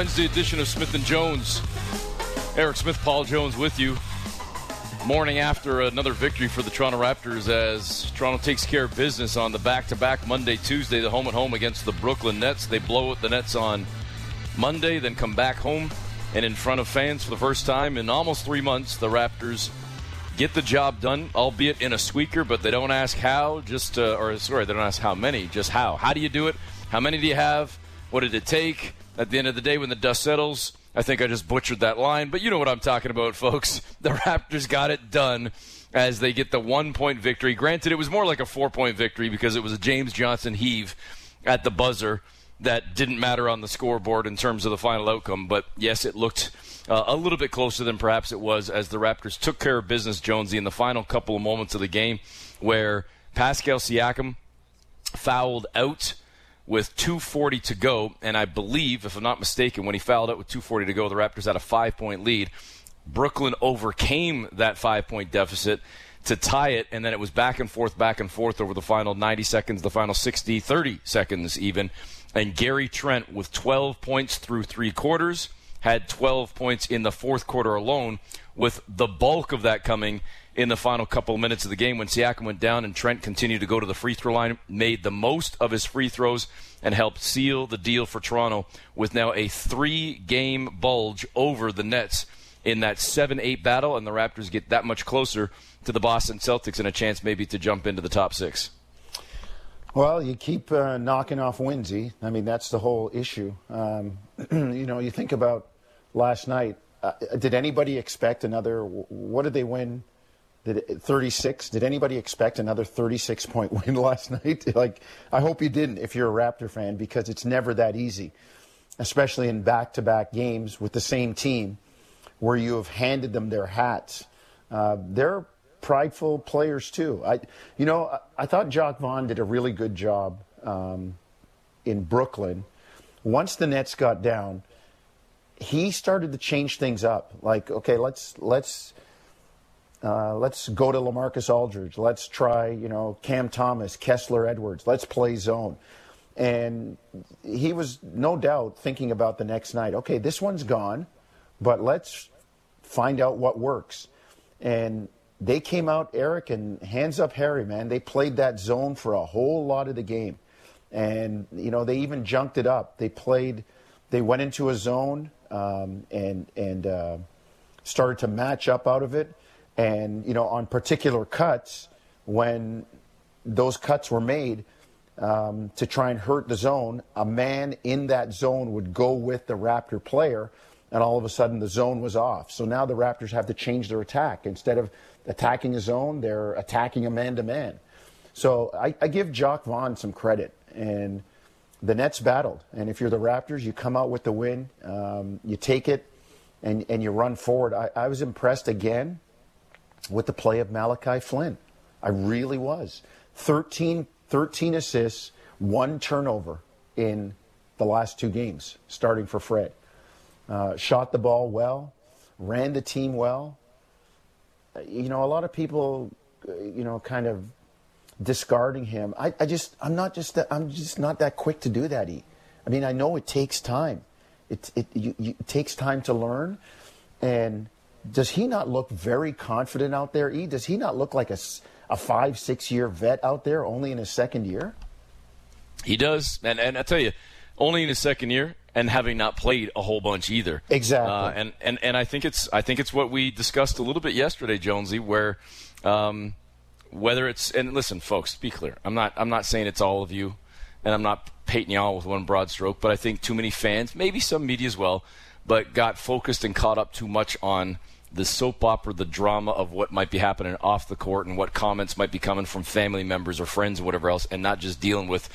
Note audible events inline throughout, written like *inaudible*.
Wednesday edition of Smith and Jones. Eric Smith, Paul Jones with you. Morning after another victory for the Toronto Raptors as Toronto takes care of business on the back to back Monday, Tuesday, the home and home against the Brooklyn Nets. They blow it the Nets on Monday, then come back home and in front of fans for the first time in almost three months. The Raptors get the job done, albeit in a squeaker, but they don't ask how, just, uh, or sorry, they don't ask how many, just how. How do you do it? How many do you have? What did it take? At the end of the day, when the dust settles, I think I just butchered that line, but you know what I'm talking about, folks. *laughs* The Raptors got it done as they get the one point victory. Granted, it was more like a four point victory because it was a James Johnson heave at the buzzer that didn't matter on the scoreboard in terms of the final outcome. But yes, it looked uh, a little bit closer than perhaps it was as the Raptors took care of business, Jonesy, in the final couple of moments of the game where Pascal Siakam fouled out with 2.40 to go. And I believe, if I'm not mistaken, when he fouled out with 2.40 to go, the Raptors had a five point lead. Brooklyn overcame that five point deficit to tie it, and then it was back and forth, back and forth over the final 90 seconds, the final 60, 30 seconds even. And Gary Trent, with 12 points through three quarters, had 12 points in the fourth quarter alone, with the bulk of that coming in the final couple of minutes of the game when Siakam went down and Trent continued to go to the free throw line, made the most of his free throws, and helped seal the deal for Toronto with now a three game bulge over the Nets in that 7 8 battle, and the Raptors get that much closer to the Boston Celtics and a chance maybe to jump into the top six. Well, you keep uh, knocking off Winsy. I mean, that's the whole issue. Um, *clears throat* you know, you think about last night. Uh, did anybody expect another? What did they win? Did 36? Did anybody expect another 36 point *laughs* win last night? *laughs* like, I hope you didn't if you're a Raptor fan because it's never that easy, especially in back to back games with the same team where you have handed them their hats. Uh, they're prideful players too. I, you know, I, I thought Jacque Vaughn did a really good job um, in Brooklyn. Once the Nets got down, he started to change things up. Like, okay, let's let's uh, let's go to LaMarcus Aldridge. Let's try, you know, Cam Thomas, Kessler Edwards. Let's play zone. And he was no doubt thinking about the next night. Okay, this one's gone, but let's find out what works. And they came out, Eric, and hands up Harry, man. They played that zone for a whole lot of the game. And, you know, they even junked it up. They played, they went into a zone um, and, and uh, started to match up out of it and, you know, on particular cuts, when those cuts were made um, to try and hurt the zone, a man in that zone would go with the Raptor player, and all of a sudden the zone was off. So now the Raptors have to change their attack. Instead of attacking a zone, they're attacking a man to man. So I, I give Jacque Vaughn some credit. And the Nets battled. And if you're the Raptors, you come out with the win, um, you take it, and, and you run forward. I, I was impressed again with the play of Malachi Flynn. I really was. 13, 13 assists, one turnover in the last two games, starting for Fred. Uh, shot the ball well, ran the team well. You know, a lot of people, uh, you know, kind of discarding him. I, I just, I'm not just, that, I'm just not that quick to do that. E. I mean, I know it takes time. It, it, you, you, it takes time to learn, and does he not look very confident out there? E, does he not look like a, a five, six year vet out there only in his second year? He does, and and I tell you, only in his second year, and having not played a whole bunch either. Exactly. Uh, and, and and I think it's I think it's what we discussed a little bit yesterday, Jonesy, where um, whether it's and listen, folks, be clear. I'm not I'm not saying it's all of you, and I'm not painting y'all with one broad stroke, but I think too many fans, maybe some media as well, but got focused and caught up too much on the soap opera, the drama of what might be happening off the court and what comments might be coming from family members or friends or whatever else, and not just dealing with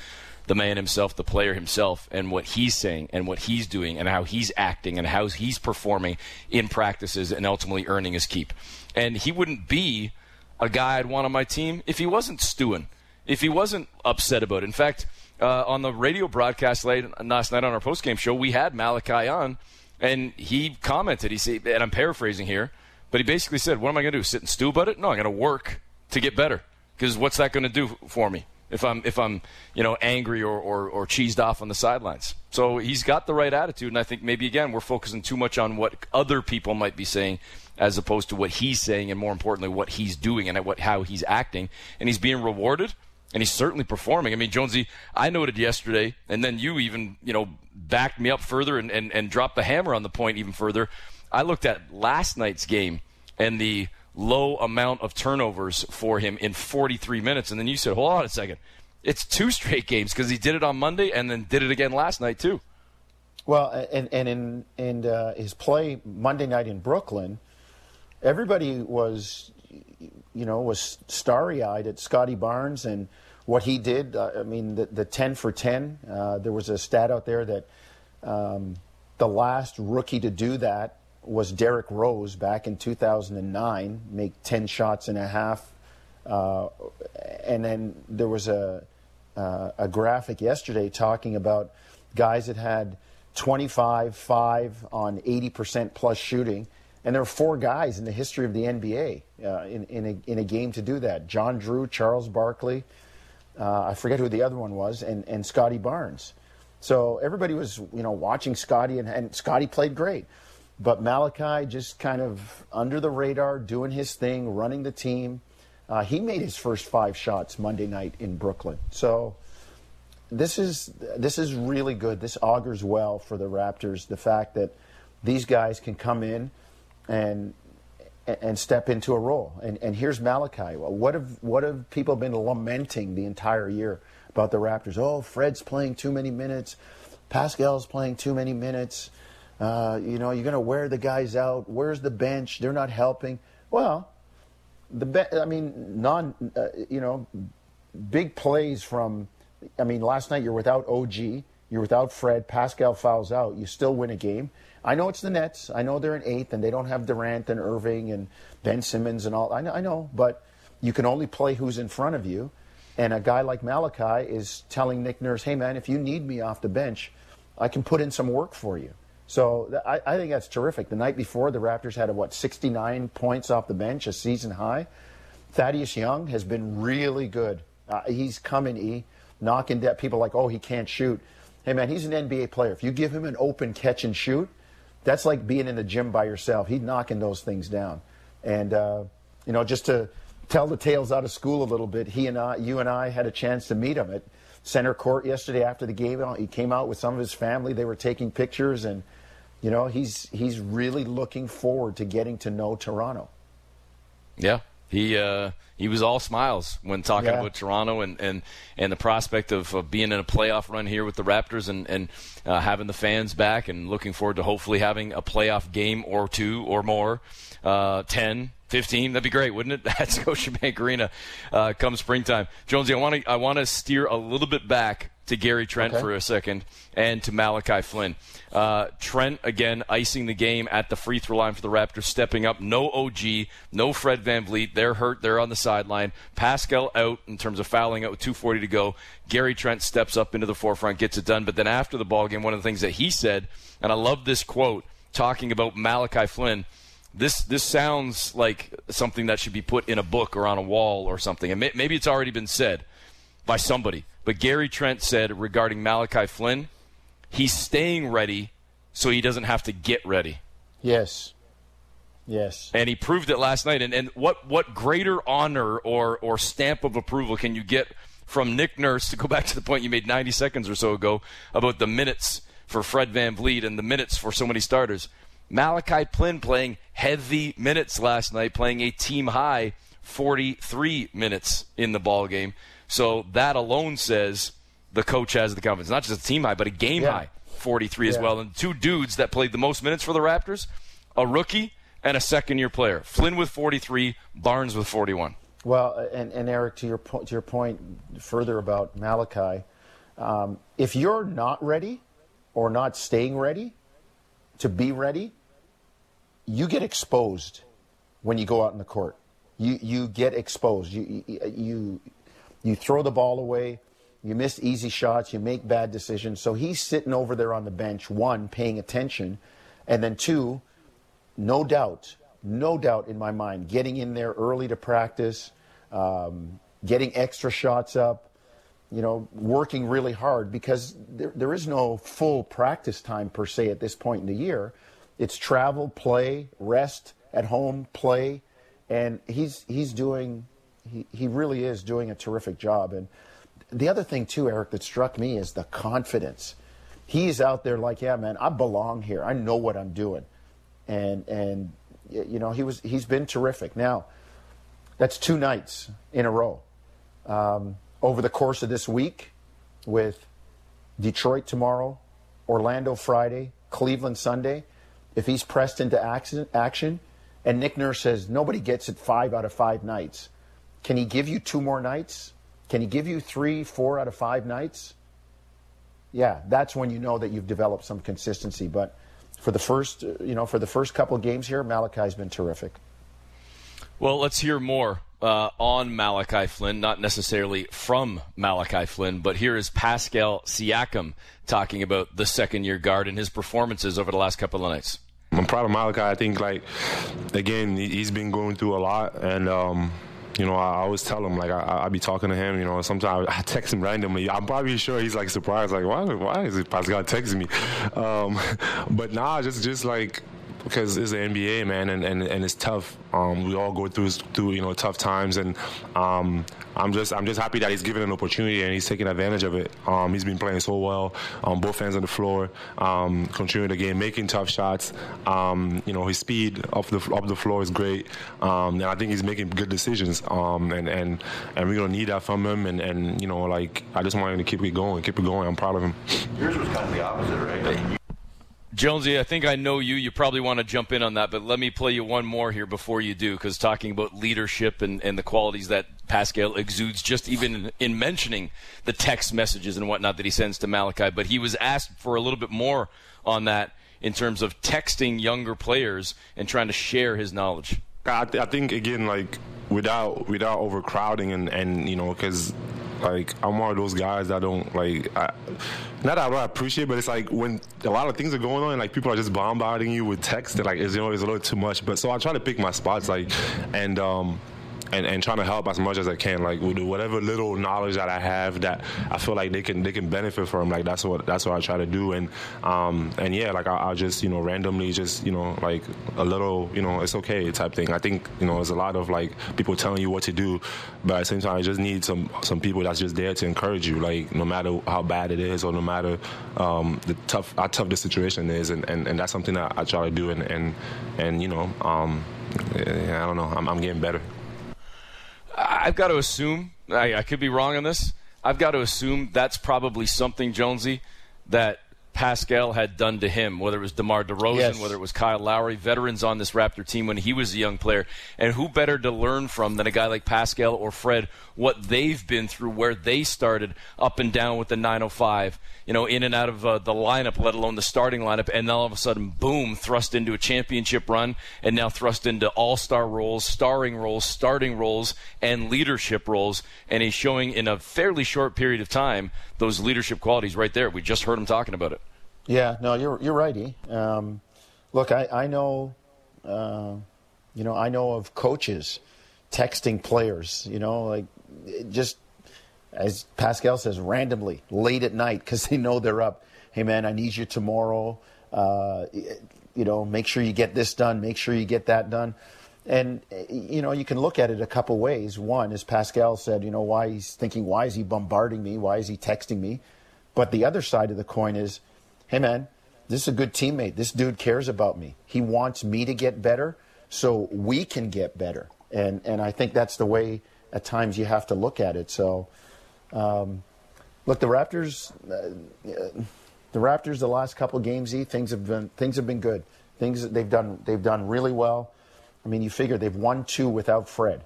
the man himself, the player himself, and what he's saying and what he's doing and how he's acting and how he's performing in practices and ultimately earning his keep. And he wouldn't be a guy I'd want on my team if he wasn't stewing, if he wasn't upset about it. In fact, uh, on the radio broadcast late last night on our postgame show, we had Malachi on and he commented, he said, and I'm paraphrasing here, but he basically said, What am I going to do? Sit and stew about it? No, I'm going to work to get better. Because what's that going to do for me? if I'm if I'm you know angry or, or, or cheesed off on the sidelines. So he's got the right attitude, and I think maybe again we're focusing too much on what other people might be saying as opposed to what he's saying, and more importantly, what he's doing and what how he's acting, and he's being rewarded. And he's certainly performing. I mean, Jonesy, I noted yesterday, and then you even, you know, backed me up further and, and, and dropped the hammer on the point even further. I looked at last night's game and the low amount of turnovers for him in 43 minutes. And then you said, hold on a second. It's two straight games because he did it on Monday and then did it again last night, too. Well, and, and in, in uh, his play Monday night in Brooklyn, everybody was, you know, was starry eyed at Scottie Barnes and what he did. Uh, I mean, the, the 10 for 10, uh, there was a stat out there that um, the last rookie to do that was Derrick Rose back in 2009, make 10 shots and a half. Uh, and then there was a, uh, a graphic yesterday talking about guys that had 25, 5 on 80% plus shooting. And there are four guys in the history of the NBA uh, in, in, a, in a game to do that John Drew, Charles Barkley, uh, I forget who the other one was, and, and Scottie Barnes. So everybody was, you know, watching Scottie, and, and Scottie played great. But Malachi just kind of under the radar, doing his thing, running the team. Uh, he made his first five shots Monday night in Brooklyn. So this is this is really good. This augurs well for the Raptors. The fact that these guys can come in and and step into a role. And, and here's Malachi. What have what have people been lamenting the entire year about the Raptors? Oh, Fred's playing too many minutes. Pascal's playing too many minutes. Uh, you know, you're going to wear the guys out. Where's the bench? They're not helping. Well, the be- I mean, non, uh, you know, big plays from. I mean, last night you're without OG, you're without Fred. Pascal fouls out. You still win a game. I know it's the Nets. I know they're in eighth, and they don't have Durant and Irving and Ben Simmons and all. I know, I know, but you can only play who's in front of you. And a guy like Malachi is telling Nick Nurse, "Hey, man, if you need me off the bench, I can put in some work for you." So I, I, think that's terrific. The night before, the Raptors had a, what 69 points off the bench, a season high. Thaddeus Young has been really good. Uh, he's coming e knocking dead people like, oh, he can't shoot. Hey man, he's an NBA player. If you give him an open catch and shoot, that's like being in the gym by yourself. He's knocking those things down. And uh, you know, just to tell the tales out of school a little bit, he and I, you and I, had a chance to meet him at center court yesterday after the game. He came out with some of his family. They were taking pictures and you know, he's he's really looking forward to getting to know Toronto. Yeah, he uh, he was all smiles when talking yeah. about Toronto and, and, and the prospect of, of, being in a playoff run here with the Raptors and and uh, having the fans back and looking forward to hopefully having a playoff game or two or more, uh, 10, 15. That'd be great, wouldn't it? *laughs* At Scotiabank Arena uh, come springtime. Jonesy, I want to I want to steer a little bit back to Gary Trent okay. for a second and to Malachi Flynn. Uh, Trent, again, icing the game at the free throw line for the Raptors, stepping up. No OG, no Fred VanVleet. They're hurt. They're on the sideline. Pascal out in terms of fouling out with 2.40 to go. Gary Trent steps up into the forefront, gets it done. But then after the ball game, one of the things that he said, and I love this quote talking about Malachi Flynn. This this sounds like something that should be put in a book or on a wall or something. And may, maybe it's already been said by somebody. But Gary Trent said regarding Malachi Flynn, he's staying ready so he doesn't have to get ready. Yes. Yes. And he proved it last night. And, and what, what greater honor or, or stamp of approval can you get from Nick Nurse to go back to the point you made 90 seconds or so ago about the minutes for Fred VanVleet and the minutes for so many starters? Malachi Flynn playing heavy minutes last night, playing a team high 43 minutes in the ball game. So that alone says the coach has the confidence. Not just a team high, but a game yeah. high 43 as well. And two dudes that played the most minutes for the Raptors a rookie and a second year player. Flynn with 43, Barnes with 41. Well, and, and Eric, to your, po- to your point further about Malachi, um, if you're not ready or not staying ready to be ready, you get exposed when you go out in the court. You, you get exposed. You, you, you throw the ball away, you miss easy shots, you make bad decisions. So he's sitting over there on the bench, one, paying attention, and then two, no doubt, no doubt in my mind, getting in there early to practice, um, getting extra shots up, you know, working really hard because there, there is no full practice time per se at this point in the year. It's travel, play, rest at home, play, and he's he's doing he, he really is doing a terrific job. And the other thing too, Eric, that struck me is the confidence. He's out there like, yeah, man, I belong here. I know what I'm doing, and and you know he was he's been terrific. Now, that's two nights in a row. Um, over the course of this week, with Detroit tomorrow, Orlando Friday, Cleveland Sunday, if he's pressed into action, action and Nick Nurse says nobody gets it five out of five nights, can he give you two more nights? Can he give you three, four out of five nights? Yeah, that's when you know that you've developed some consistency. But for the first, you know, for the first couple of games here, Malachi's been terrific. Well, let's hear more uh, on Malachi Flynn, not necessarily from Malachi Flynn, but here is Pascal Siakam talking about the second year guard and his performances over the last couple of nights. I'm proud of Malachi. I think, like, again, he's been going through a lot, and um, you know, I always tell him like I, I be talking to him. You know, sometimes I text him randomly. I'm probably sure he's like surprised, like why why is Pascal texting me? Um, *laughs* but nah, just just like because it's the NBA, man, and, and, and it's tough. Um, we all go through through you know tough times, and um, I'm just I'm just happy that he's given an opportunity and he's taking advantage of it. Um, he's been playing so well on both ends of the floor, um, contributing the game, making tough shots. Um, you know his speed off the off the floor is great, um, and I think he's making good decisions. and and and we're gonna need that from him. And, and you know like I just want him to keep it going, keep it going. I'm proud of him. Yours was kind of the opposite, right? Jonesy, I think I know you. You probably want to jump in on that, but let me play you one more here before you do, because talking about leadership and, and the qualities that Pascal exudes, just even in, in mentioning the text messages and whatnot that he sends to Malachi. But he was asked for a little bit more on that in terms of texting younger players and trying to share his knowledge. I, th- I think again, like without without overcrowding and and you know, because like I'm one of those guys that don't like I, not that I don't appreciate, but it's like when a lot of things are going on, like people are just bombarding you with text, like it's you know it's a little too much. But so I try to pick my spots, like and um and, and trying to help as much as I can, like with whatever little knowledge that I have that I feel like they can they can benefit from. Like that's what that's what I try to do, and um and yeah, like I, will just you know randomly just you know like a little you know it's okay type thing. I think you know there's a lot of like people telling you what to do, but at the same time I just need some some people that's just there to encourage you, like no matter how bad it is or no matter um, the tough how tough the situation is, and, and, and that's something that I try to do, and and and you know um, I don't know I'm, I'm getting better. I've got to assume, I, I could be wrong on this. I've got to assume that's probably something, Jonesy, that Pascal had done to him, whether it was DeMar DeRozan, yes. whether it was Kyle Lowry, veterans on this Raptor team when he was a young player. And who better to learn from than a guy like Pascal or Fred, what they've been through, where they started up and down with the 905, you know, in and out of uh, the lineup, let alone the starting lineup, and then all of a sudden, boom, thrust into a championship run, and now thrust into all star roles, starring roles, starting roles, and leadership roles. And he's showing in a fairly short period of time those leadership qualities right there. We just heard him talking about it. Yeah, no, you're you're righty. Um, look, I I know, uh, you know, I know of coaches texting players. You know, like just as Pascal says, randomly late at night because they know they're up. Hey, man, I need you tomorrow. Uh, you know, make sure you get this done. Make sure you get that done. And you know, you can look at it a couple ways. One, as Pascal said, you know, why he's thinking, why is he bombarding me? Why is he texting me? But the other side of the coin is hey man, this is a good teammate. This dude cares about me. He wants me to get better so we can get better. And and I think that's the way at times you have to look at it. So um, look, the Raptors uh, the Raptors the last couple games, e, things have been things have been good. Things they've done they've done really well. I mean, you figure they've won two without Fred.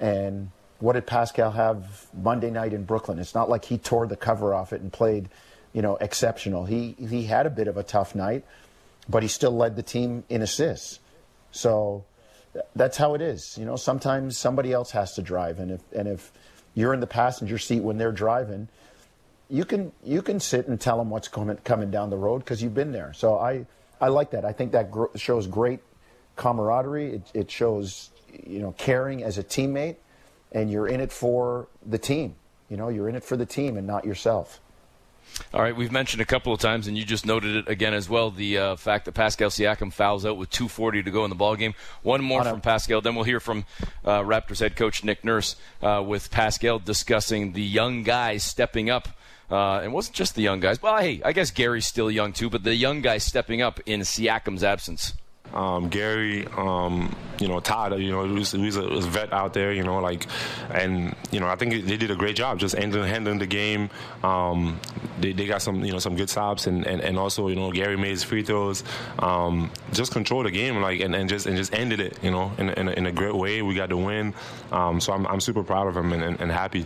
And what did Pascal have Monday night in Brooklyn? It's not like he tore the cover off it and played you know, exceptional. He he had a bit of a tough night, but he still led the team in assists. So that's how it is. You know, sometimes somebody else has to drive, and if and if you're in the passenger seat when they're driving, you can you can sit and tell them what's coming coming down the road because you've been there. So I I like that. I think that gr- shows great camaraderie. It, it shows you know caring as a teammate, and you're in it for the team. You know, you're in it for the team and not yourself. All right, we've mentioned a couple of times, and you just noted it again as well. The uh, fact that Pascal Siakam fouls out with 2:40 to go in the ball game. One more from Pascal, then we'll hear from uh, Raptors head coach Nick Nurse uh, with Pascal discussing the young guys stepping up. Uh, it wasn't just the young guys. Well, hey, I guess Gary's still young too, but the young guys stepping up in Siakam's absence. Um, Gary, um, you know, Thad, you know, he's, he's a, a, vet out there, you know, like, and you know, I think they did a great job just handling, handling the game. Um, they, they, got some, you know, some good stops, and, and, and also, you know, Gary made his free throws. Um, just control the game, like, and, and just and just ended it, you know, in, in, a, in a great way. We got the win, um, so I'm, I'm super proud of him and, and, and happy.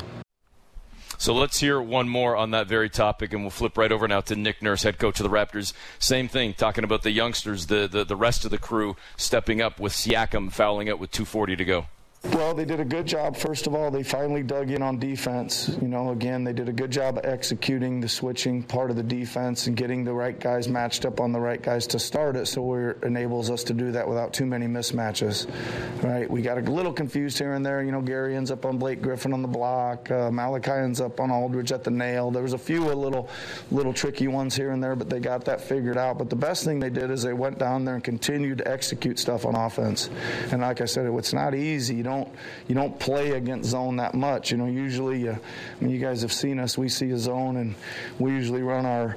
So let's hear one more on that very topic, and we'll flip right over now to Nick Nurse, head coach of the Raptors. Same thing, talking about the youngsters, the, the, the rest of the crew stepping up with Siakam fouling out with 2.40 to go. Well, they did a good job. First of all, they finally dug in on defense. You know, again, they did a good job executing the switching part of the defense and getting the right guys matched up on the right guys to start it. So it enables us to do that without too many mismatches. Right? We got a little confused here and there. You know, Gary ends up on Blake Griffin on the block. Uh, Malachi ends up on Aldridge at the nail. There was a few little, little tricky ones here and there, but they got that figured out. But the best thing they did is they went down there and continued to execute stuff on offense. And like I said, it's not easy. You don't don't you don't play against zone that much. You know, usually, uh, I mean, you guys have seen us. We see a zone, and we usually run our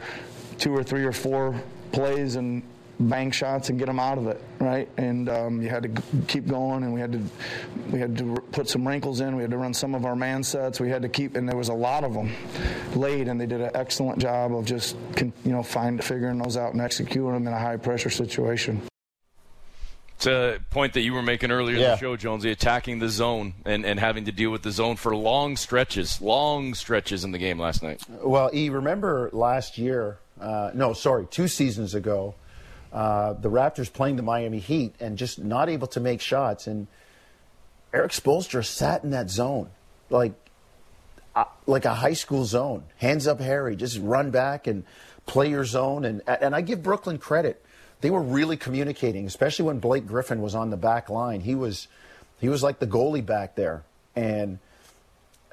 two or three or four plays and bang shots and get them out of it, right? And um, you had to keep going, and we had to we had to put some wrinkles in. We had to run some of our man sets. We had to keep, and there was a lot of them late, and they did an excellent job of just you know find figuring those out and executing them in a high pressure situation. It's a point that you were making earlier yeah. in the show, Jonesy, attacking the zone and, and having to deal with the zone for long stretches, long stretches in the game last night. Well, E, remember last year, uh, no, sorry, two seasons ago, uh, the Raptors playing the Miami Heat and just not able to make shots. And Erik Spoelstra sat in that zone like, uh, like a high school zone. Hands up, Harry, just run back and play your zone. And, and I give Brooklyn credit they were really communicating, especially when Blake Griffin was on the back line. He was he was like the goalie back there, and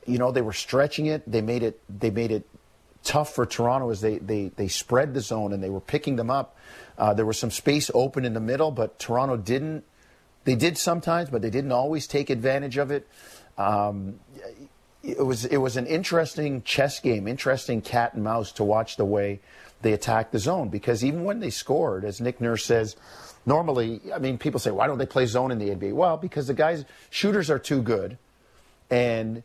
you know they were stretching it. They made it they made it tough for Toronto as they they they spread the zone and they were picking them up. Uh, there was some space open in the middle, but Toronto didn't. They did sometimes, but they didn't always take advantage of it. Um, it was it was an interesting chess game, interesting cat and mouse to watch the way they attacked the zone because even when they scored, as Nick Nurse says, normally, I mean, people say, why don't they play zone in the NBA? Well, because the guys, shooters are too good, and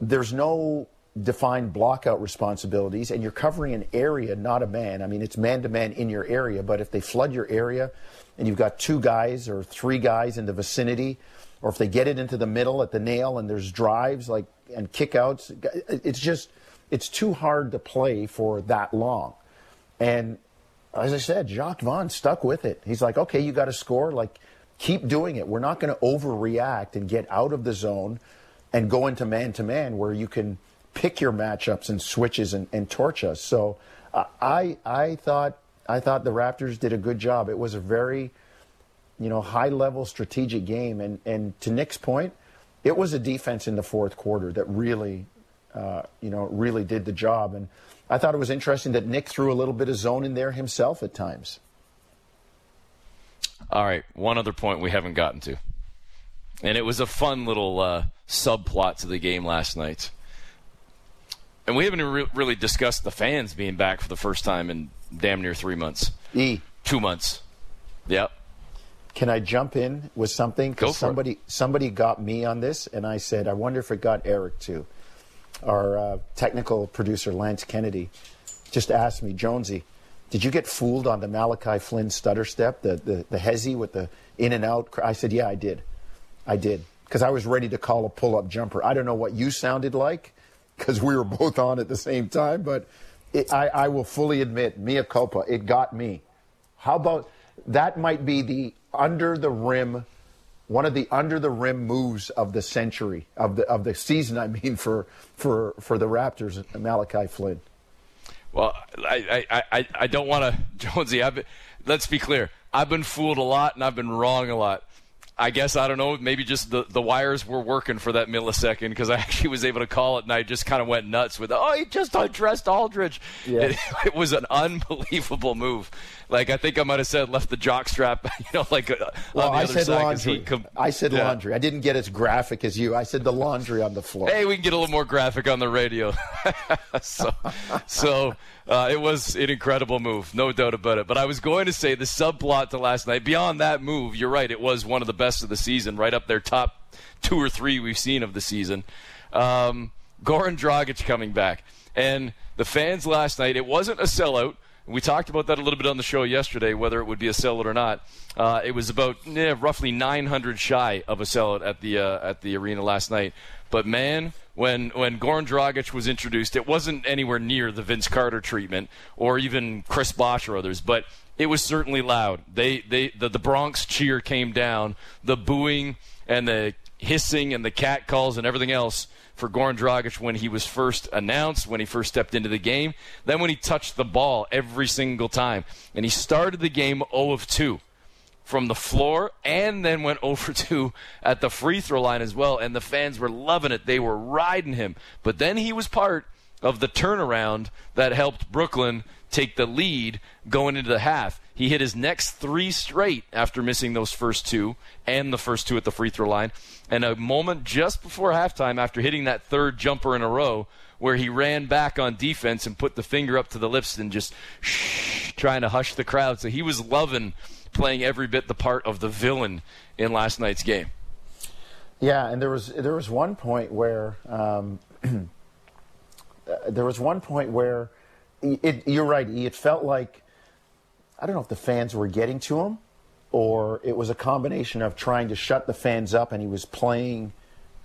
there's no defined blockout responsibilities, and you're covering an area, not a man. I mean, it's man to man in your area, but if they flood your area and you've got two guys or three guys in the vicinity, or if they get it into the middle at the nail and there's drives like and kickouts, it's just it's too hard to play for that long. And as I said, Jacque Vaughn stuck with it. He's like, okay, you got to score. Like, keep doing it. We're not going to overreact and get out of the zone and go into man to man where you can pick your matchups and switches and, and torch us. So uh, I I thought I thought the Raptors did a good job. It was a very you know high level strategic game, and and to Nick's point, it was a defense in the fourth quarter that really uh, you know really did the job and. I thought it was interesting that Nick threw a little bit of zone in there himself at times. All right, one other point we haven't gotten to. And it was a fun little uh, subplot to the game last night. And we haven't re- really discussed the fans being back for the first time in damn near three months. E. Two months. Yep. Can I jump in with something? Because somebody it. somebody got me on this, and I said, I wonder if it got Eric too our uh, technical producer Lance Kennedy just asked me, Jonesy, did you get fooled on the Malachi Flynn stutter step, the the, the hezzy with the in and out? I said, yeah, I did, I did, because I was ready to call a pull up jumper. I don't know what you sounded like, because we were both on at the same time, but it, I, I will fully admit, mea culpa, it got me. How about that? Might be the under the rim one of the under the rim moves of the century of the of the season. I mean, for for for the Raptors, Malachi Flynn. Well, I I, I, I don't want to *laughs* Jonesy. I've been, let's be clear. I've been fooled a lot and I've been wrong a lot. I guess I don't know. Maybe just the, the wires were working for that millisecond because I *laughs* actually was able to call it, and I just kind of went nuts with, "Oh, he just undressed Aldridge." Yeah. *laughs* It, it, was an unbelievable move. Like I think I might have said, left the jock strap, *laughs* you know, like uh, well, I said laundry. Com- I said yeah. laundry. I didn't get as graphic as you. I said the laundry on the floor. Hey, we can get a little more graphic on the radio. *laughs* so, so uh, it was an incredible move, no doubt about it. But I was going to say the subplot to last night. Beyond that move, you're right. It was one of the best of the season, right up there, top two or three we've seen of the season. Um, Goran Dragic coming back, and the fans last night. It wasn't a sellout. We talked about that a little bit on the show yesterday, whether it would be a sellout or not. Uh, it was about roughly 900 shy of a sellout at the uh, at the arena last night. But man, when when Goran Dragic was introduced, it wasn't anywhere near the Vince Carter treatment or even Chris Bosh or others, but it was certainly loud. They they the, the Bronx cheer came down, the booing and the hissing and the cat calls and everything else for Goran Dragic when he was first announced, when he first stepped into the game, then when he touched the ball every single time. And he started the game 0 of 2 from the floor and then went *laughs* over to at the free throw line as well. And the fans were loving it. They were riding him. But then he was part of the turnaround that helped Brooklyn take the lead going into the half. He hit his next three straight after missing those first two and the first two at the free throw line. And a moment just before halftime, after hitting that third jumper in a row, where he ran back on defense and put the finger up to the lips and just shh, trying to hush the crowd. So he was loving playing every bit the part of the villain in last night's game. Yeah, and there was there was one point where um, *clears throat* there was one point where it, you're right. It felt like I don't know if the fans were getting to him, or it was a combination of trying to shut the fans up, and he was playing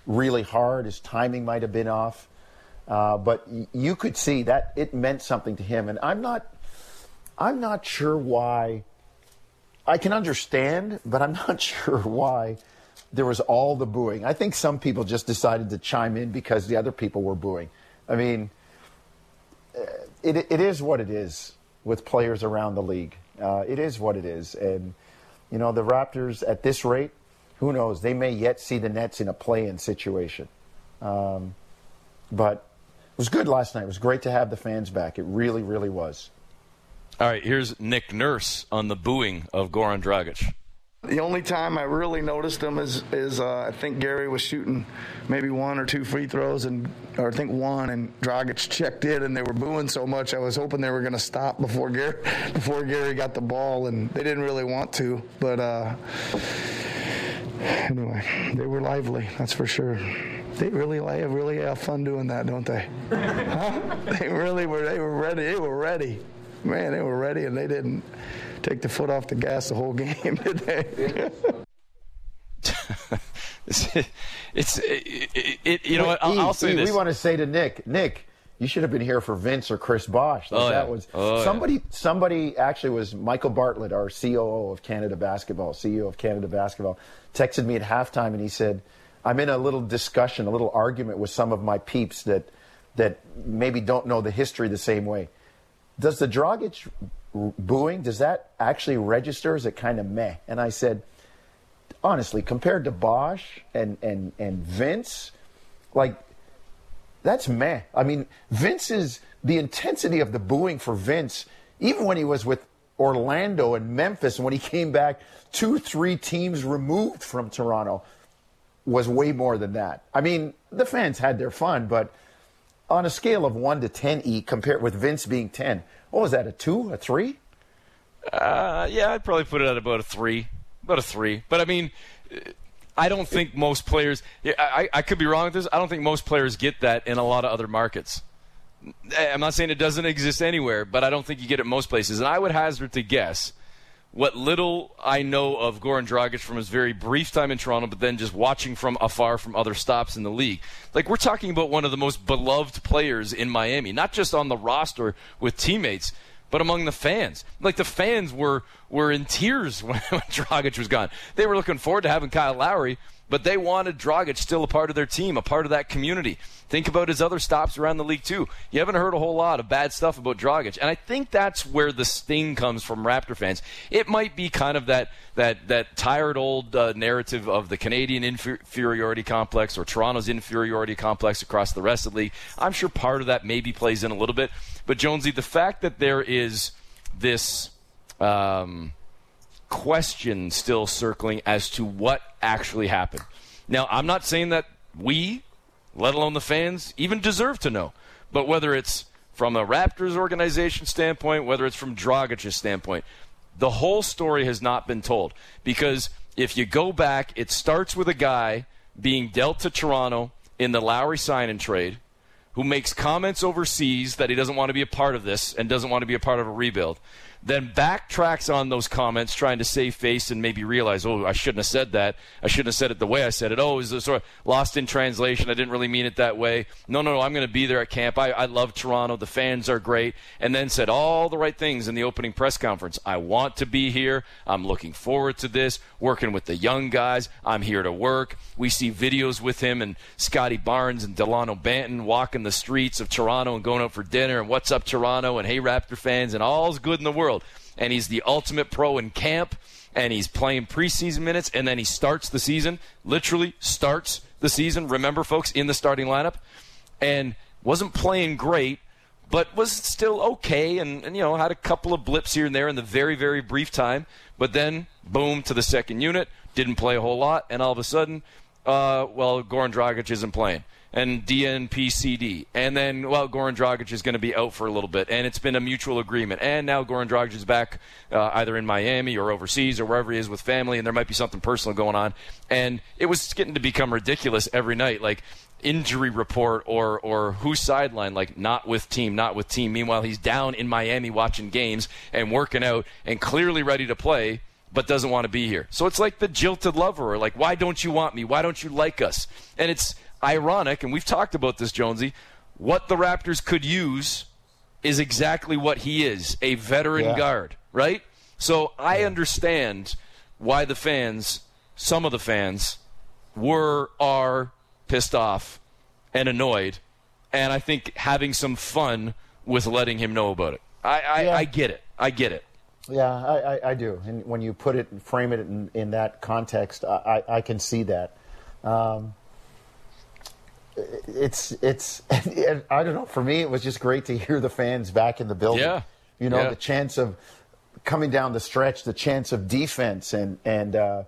really hard. His timing might have been off, uh, but you could see that it meant something to him. And I'm not, I'm not sure why I can understand, but I'm not *laughs* sure why there was all the booing. I think some people just decided to chime in because the other people were booing. I mean, uh, it, it is what it is with players around the league. Uh, it is what it is. And, you know, the Raptors at this rate, who knows? They may yet see the Nets in a play in situation. Um, but it was good last night. It was great to have the fans back. It really, really was. All right, here's Nick Nurse on the booing of Goran Dragic. The only time I really noticed him is, is uh, I think Gary was shooting maybe one or two free throws, and or I think one, and Dragic checked in, and they were booing so much. I was hoping they were going to stop before Gary before Gary got the ball, and they didn't really want to. But uh, anyway, they were lively, that's for sure. They really have really have fun doing that, don't they? *laughs* huh? They really were. They were ready. They were ready man, they were ready and they didn't take the foot off the gas the whole *laughs* game, today. they? *laughs* it's, it, it, it, you know what? I'll, I'll say e, this. We want to say to Nick, Nick, you should have been here for Vince or Chris Bosh. Oh, that yeah. was oh, somebody. Yeah. Somebody actually was Michael Bartlett, our COO of Canada Basketball, CEO of Canada Basketball, texted me at halftime and he said, "I'm in a little discussion, a little argument with some of my peeps that that maybe don't know the history the same way." Does the Dragic booing, does that actually register? Is it kind of meh? And I said, honestly, compared to Bosh and, and, and Vince, like, that's meh. I mean, Vince is the intensity of the booing for Vince, even when he was with Orlando and Memphis, and when he came back two, three teams removed from Toronto, was way more than that. I mean, the fans had their fun, but on a scale of 1 to 10 E compared with Vince being 10, what was that, a 2, a 3? Uh, yeah, I'd probably put it at about a 3. About a 3. But I mean, I don't think most players, I, I could be wrong with this, I don't think most players get that in a lot of other markets. I'm not saying it doesn't exist anywhere, but I don't think you get it most places. And I would hazard to guess what little I know of Goran Dragic from his very brief time in Toronto, but then just watching from afar from other stops in the league. Like, we're talking about one of the most beloved players in Miami, not just on the roster with teammates, but among the fans. Like, the fans were were in tears when, *laughs* when Dragic was gone. They were looking forward to having Kyle Lowry, but they wanted Dragic still a part of their team, a part of that community. Think about his other stops around the league too. You haven't heard a whole lot of bad stuff about Dragic, and I think that's where the sting comes from Raptor fans. It might be kind of that that that tired old uh, narrative of the Canadian inferiority complex or Toronto's inferiority complex across the rest of the league. I'm sure part of that maybe plays in a little bit, but Jonesy, the fact that there is this. Um, question still circling as to what actually happened. Now, I'm not saying that we, let alone the fans, even deserve to know. But whether it's from a Raptors organization standpoint, whether it's from Dragic's standpoint, the whole story has not been told. Because if you go back, it starts with a guy being dealt to Toronto in the Lowry sign and trade who makes comments overseas that he doesn't want to be a part of this and doesn't want to be a part of a rebuild then backtracks on those comments, trying to save face and maybe realize, oh, I shouldn't have said that. I shouldn't have said it the way I said it. Oh, is this sort of lost in translation? I didn't really mean it that way. No, no, no. I'm going to be there at camp. I, I love Toronto. The fans are great. And then said all the right things in the opening press conference. I want to be here. I'm looking forward to this. Working with the young guys. I'm here to work. We see videos with him and Scottie Barnes and Delano Banton walking the streets of Toronto and going out for dinner and what's up Toronto and hey Raptor fans and all's good in the world and he's the ultimate pro in camp, and he's playing preseason minutes, and then he starts the season, literally starts the season. Remember, folks, in the starting lineup, and wasn't playing great, but was still okay, and, and you know had a couple of blips here and there in the very very brief time. But then, boom, to the second unit, didn't play a whole lot, and all of a sudden, uh, well, Goran Dragic isn't playing and DNPCD. And then, well, Goran Dragic is going to be out for a little bit, and it's been a mutual agreement. And now Goran Dragic is back uh, either in Miami or overseas or wherever he is with family, and there might be something personal going on. And it was getting to become ridiculous every night. Like, injury report or or who's sidelined like not with team not with team meanwhile he's down in Miami watching games and working out and clearly ready to play but doesn't want to be here so it's like the jilted lover or like why don't you want me why don't you like us and it's ironic, and we've talked about this, Jonesy, what the Raptors could use is exactly what he is a veteran yeah. guard, right? So I yeah. understand why the fans, some of the fans, were, are pissed off and annoyed. And I think having some fun with letting him know about it. I, I, yeah. I get it. I get it. Yeah, I, I, I, do. And when you put it, and frame it in, in that context, I, I, can see that. Um, it's it's *laughs* I don't know. For me, it was just great to hear the fans back in the building. Yeah, you know yeah. the chance of coming down the stretch, the chance of defense, and and uh,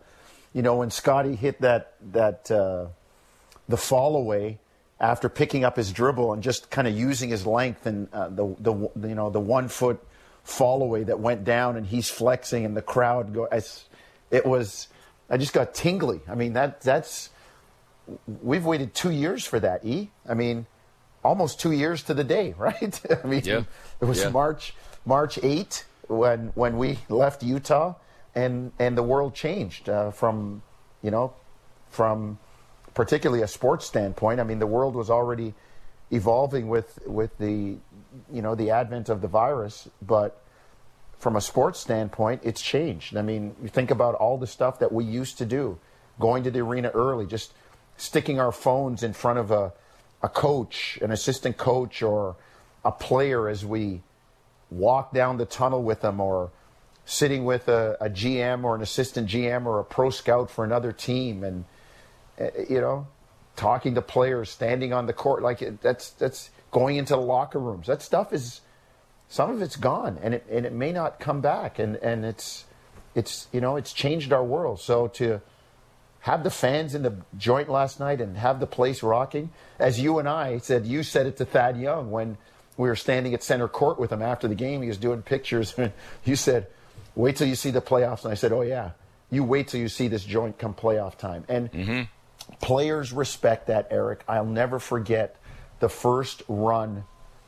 you know when Scottie hit that that uh, the fall away after picking up his dribble and just kind of using his length and uh, the the you know the one foot fall away that went down and he's flexing and the crowd go. It was I just got tingly. I mean that that's we've waited two years for that. E. I mean, almost two years to the day, *laughs* right? I mean, yeah. it was yeah. March March 8 when when we left Utah, and and the world changed uh, from you know from particularly a sports standpoint. I mean, the world was already evolving with with the you know the advent of the virus, but from a sports standpoint, it's changed. I mean, you think about all the stuff that we used to do, going to the arena early, just sticking our phones in front of a, a coach, an assistant coach, or a player as we walk down the tunnel with them, or sitting with a, a GM or an assistant GM or a pro scout for another team, and uh, you know, talking to players, standing on the court, like that's that's going into the locker rooms. That stuff is some of it's gone, and it and it may not come back, and and it's it's you know it's changed our world. So to have the fans in the joint last night and have the place rocking. As you and I said, you said it to Thad Young when we were standing at center court with him after the game. He was doing pictures. And *laughs* you said, wait till you see the playoffs. And I said, oh, yeah. You wait till you see this joint come playoff time. And mm-hmm. players respect that, Eric. I'll never forget the first run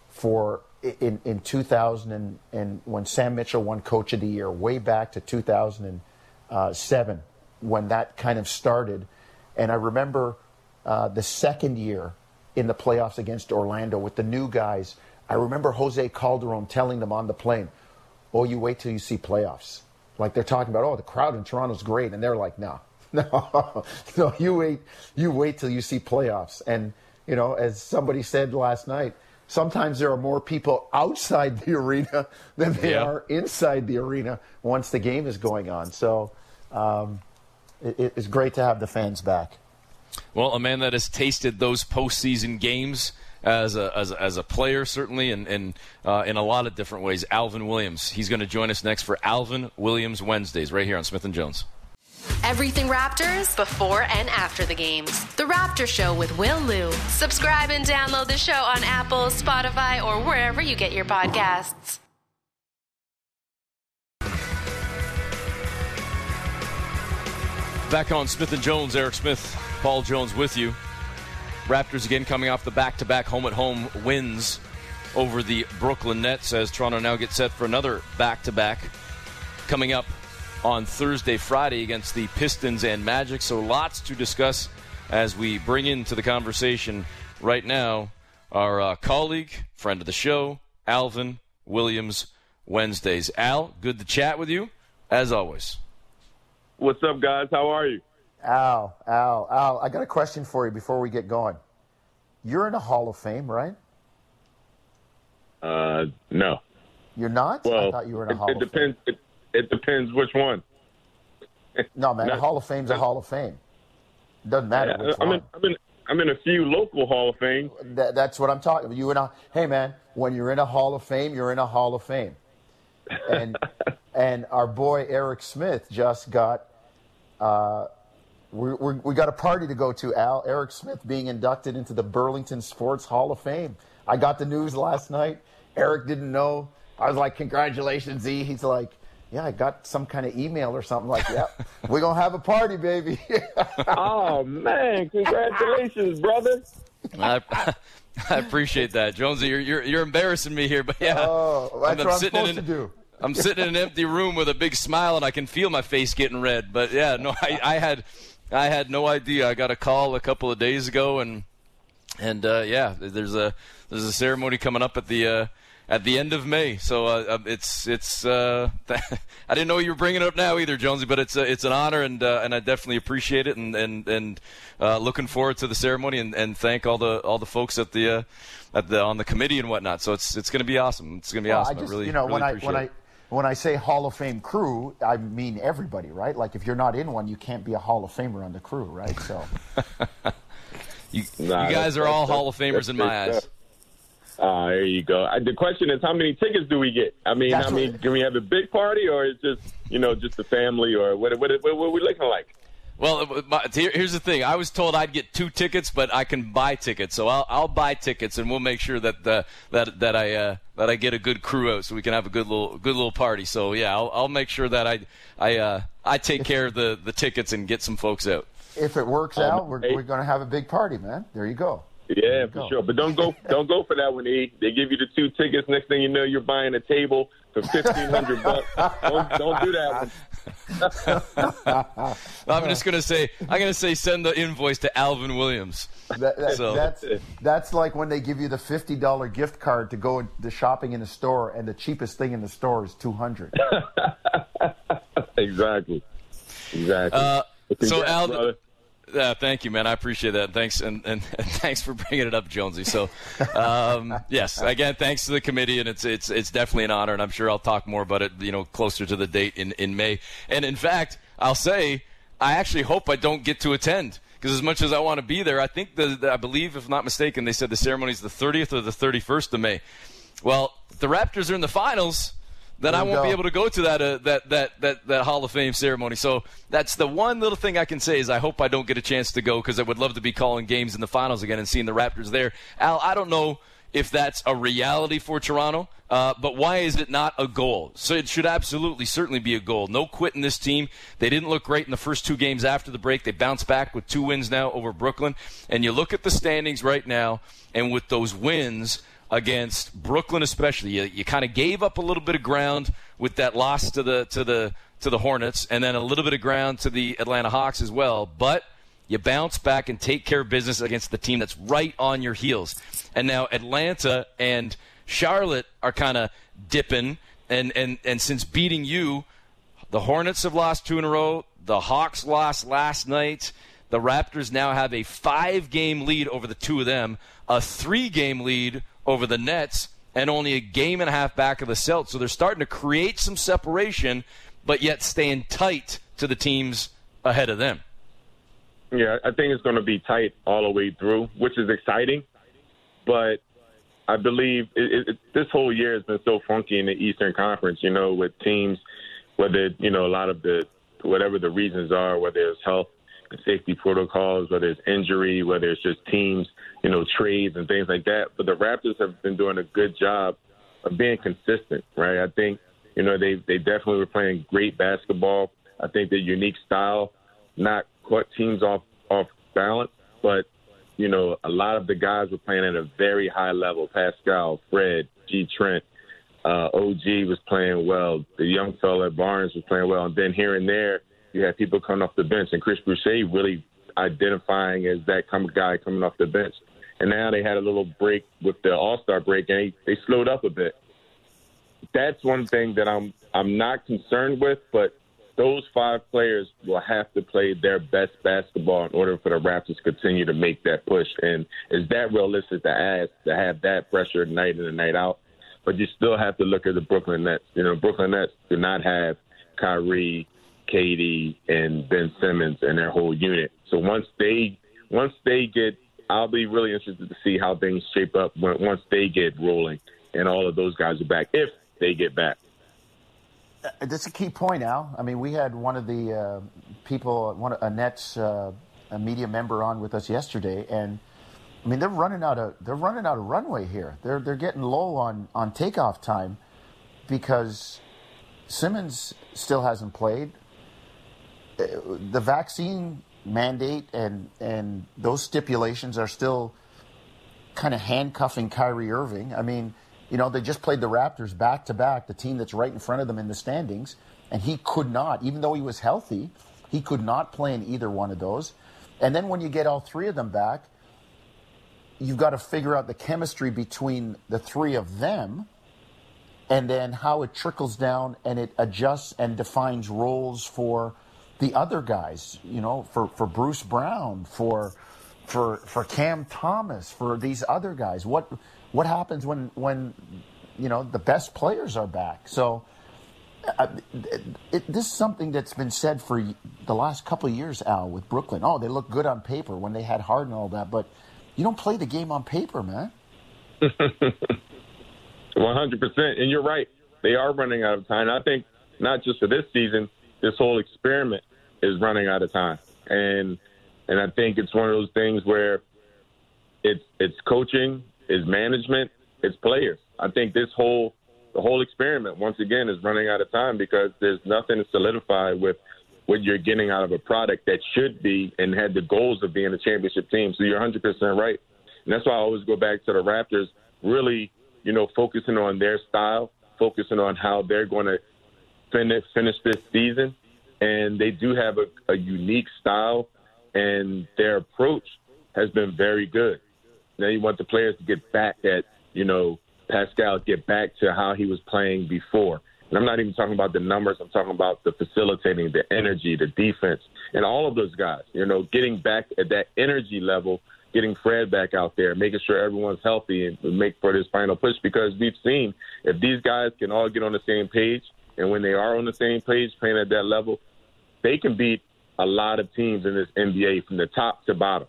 for in, in 2000 and, and when Sam Mitchell won Coach of the Year, way back to 2007 when that kind of started. And I remember uh, the second year in the playoffs against Orlando with the new guys. I remember Jose Calderon telling them on the plane, "Oh, you wait till you see playoffs." Like they're talking about, oh, the crowd in Toronto's great, and they're like, no, *laughs* no, no. You wait, you wait till you see playoffs. And you know, as somebody said last night, sometimes there are more people outside the arena than they yeah. are inside the arena once the game is going on. So um, it, it's great to have the fans back. Well, a man that has tasted those postseason games as a, as a, as a player, certainly, and, and uh, in a lot of different ways. Alvin Williams. He's going to join us next for Alvin Williams Wednesdays, right here on Smith and Jones. Everything Raptors before and after the games. The Raptor Show with Will Lou. Subscribe and download the show on Apple, Spotify, or wherever you get your podcasts. Back on Smith and Jones, Eric Smith, Paul Jones with you. Raptors again coming off the back-to-back home-at-home wins over the Brooklyn Nets as Toronto now gets set for another back-to-back coming up on Thursday, Friday against the Pistons and Magic. So lots to discuss as we bring into the conversation right now our uh, colleague, friend of the show, Alvin Williams Wednesdays. Al, good to chat with you as always. What's up, guys? How are you? Al, Al, Al, I got a question for you before we get going. You're in a Hall of Fame, right? Uh, no. You're not? Well, I thought you were in a it, Hall it of depends, Fame. It, it depends which one. no, man, a Hall of Fame's a Hall of Fame. It doesn't matter Yeah, which I'm one. in, I'm in. I'm in a few local Hall of Fame. That, that's what I'm talking about. You in a hey man, when you're in a Hall of Fame, you're in a Hall of Fame. And and our boy Eric Smith just got uh, we we we got a party to go to. Al Eric Smith being inducted into the Burlington Sports Hall of Fame. I got the news last night. Eric didn't know. I was like, "Congratulations, Z." He's like, "Yeah, I got some kind of email or something." Like, "Yep, *laughs* we're gonna have a party, baby." oh man, congratulations, brother! I, *laughs* I appreciate that, Jonesy. You're, you're you're embarrassing me here, but yeah, Oh, I'm I'm sitting in an-. I'm sitting in an empty room with a big smile, and I can feel my face getting red. But yeah, no, I, I had I had no idea. I got a call a couple of days ago, and and uh, yeah, there's a there's a ceremony coming up at the uh, at the end of May. So uh, uh, it's it's uh, *laughs* I didn't know you were bringing it up now either, Jonesy, but it's uh, it's an honor, and uh, and I definitely appreciate it, and and and uh, looking forward to the ceremony, and, and thank all the all the folks at the. Uh, at the, on the committee and whatnot, so it's it's going to be awesome. It's going to be Well, awesome. I just, really, you know, really when I when it. I when I say Hall of Fame crew, I mean everybody, right? Like if you're not in one, you can't be a Hall of Famer on the crew, right? So *laughs* You, Nah, you guys are all Hall of Famers in my eyes. stuff. Ah, there you go. I, the question is, how many tickets do we get? I mean, That's I mean, what- can we have a big party, or is just you know just the family, or what? What, what, what are we looking like? Well, uh, my, here's the thing. I was told I'd get two tickets, but I can buy tickets, so I'll, I'll buy tickets, and we'll make sure that the, that that I uh, that I get a good crew out, so we can have a good little good little party. So yeah, I'll, I'll make sure that I I uh, I take care of the, the tickets and get some folks out. if it works Um, out, we're, hey- we're going to have a big party, man. There you go. Yeah, go. for sure. But don't go *laughs* don't go for that one, E. They give you the two tickets. Next thing you know, you're buying a table for fifteen hundred bucks. Don't, don't do that one. *laughs* I'm just gonna say I'm gonna say send the invoice to Alvin Williams. That, that, So- that's that's like when they give you the fifty dollar gift card to go the shopping in the store, and the cheapest thing in the store is two hundred. *laughs* exactly. Exactly. Uh, so Alvin. Brother. Uh, thank you, man. I appreciate that. Thanks, and, and, *laughs* and thanks for bringing it up, Jonesy. So, um, *laughs* yes, again, thanks to the committee, and it's it's it's definitely an honor, and I'm sure I'll talk more about it, you know, closer to the date in in May. And in fact, I'll say I actually hope I don't get to attend because as much as I want to be there, I think the, the I believe, if not mistaken, they said the ceremony is the 30th or the 31st of May. Well, the Raptors are in the finals then I won't be able to go to that, uh, that that that that Hall of Fame ceremony. So that's the one little thing I can say is I hope I don't get a chance to go because I would love to be calling games in the finals again and seeing the Raptors there. Al, I don't know if that's a reality for Toronto, uh, but why is it not a goal? So it should absolutely, certainly be a goal. No quitting this team. They didn't look great in the first two games after the break. They bounced back with two wins now over Brooklyn. And you look at the standings right now, and with those wins against Brooklyn, especially, you, you kind of gave up a little bit of ground with that loss to the to the to the Hornets, and then a little bit of ground to the Atlanta Hawks as well. But you bounce back and take care of business against the team that's right on your heels. And now Atlanta and Charlotte are kind of dipping, and, and, and since beating you, The Hornets have lost two in a row. The Hawks lost last night. The Raptors now have a five game lead over the two of them, a three game lead over the Nets, and only a game and a half back of the Celtics. So they're starting to create some separation, but yet staying tight to the teams ahead of them. Yeah, I think it's going to be tight all the way through, which is exciting. But I believe it, it, this whole year has been so funky in the Eastern Conference. You know, with teams, whether you know a lot of the whatever the reasons are, whether it's health and safety protocols, whether it's injury, whether it's just teams, you know, trades and things like that. But the Raptors have been doing a good job of being consistent, right? I think you know they they definitely were playing great basketball. I think their unique style not caught teams off off balance, but you know a lot of the guys were playing at a very high level. Pascal, Fred, G. Trent, uh, OG was playing well. The young fella Barnes was playing well, and then here and there you had people coming off the bench, and Chris Boucher really identifying as that come guy coming off the bench. And now they had a little break with the All Star break, and they, they slowed up a bit. That's one thing that I'm I'm not concerned with, but those five players will have to play their best basketball in order for the Raptors to continue to make that push. And is that realistic to ask to have that pressure night in and night out? But you still have to look at the Brooklyn Nets. You know, Brooklyn Nets do not have Kyrie, KD, and Ben Simmons and their whole unit. So once they once they get, I'll be really interested to see how things shape up once they get rolling and all of those guys are back if they get back. Uh, that's a key point, Al. I mean, we had one of the uh, people, one a Nets uh, a media member on with us yesterday, and I mean they're running out of they're running out of runway here. They're they're getting low on on takeoff time because Simmons still hasn't played. Uh, the vaccine mandate and and those stipulations are still kind of handcuffing Kyrie Irving. I mean you know, they just played the Raptors back to back, the team that's right in front of them in the standings, and he could not, even though he was healthy, he could not play in either one of those. And then when you get all three of them back, you've got to figure out the chemistry between the three of them and then how it trickles down and it adjusts and defines roles for the other guys, you know, for, for Bruce Brown, for for for Cam Thomas, for these other guys. What what happens when when you know the best players are back? So. Uh, it, it, this is something that's been said for the last couple of years, Al, with Brooklyn. Oh, they look good on paper when they had Harden and all that, but you don't play the game on paper, man. *laughs* One hundred percent, and you're right. They are running out of time. I think not just for this season, this whole experiment is running out of time, and and I think it's one of those things where it's it's coaching, it's management, it's players. I think this whole the whole experiment once again is running out of time because there's nothing to solidify with what you're getting out of a product that should be and had the goals of being a championship team. So you're 100% right. And that's why I always go back to the Raptors really, you know, focusing on their style, focusing on how they're going to finish finish this season. And they do have a, a unique style, and their approach has been very good. Now you want the players to get back at, you know, Pascal, get back to how he was playing before. And I'm not even talking about the numbers. I'm talking about the facilitating, the energy, the defense, and all of those guys. You know, getting back at that energy level, getting Fred back out there, making sure everyone's healthy and make for this final push. Because we've seen if these guys can all get on the same page, and when they are on the same page, playing at that level, they can beat a lot of teams in this NBA from the top to bottom.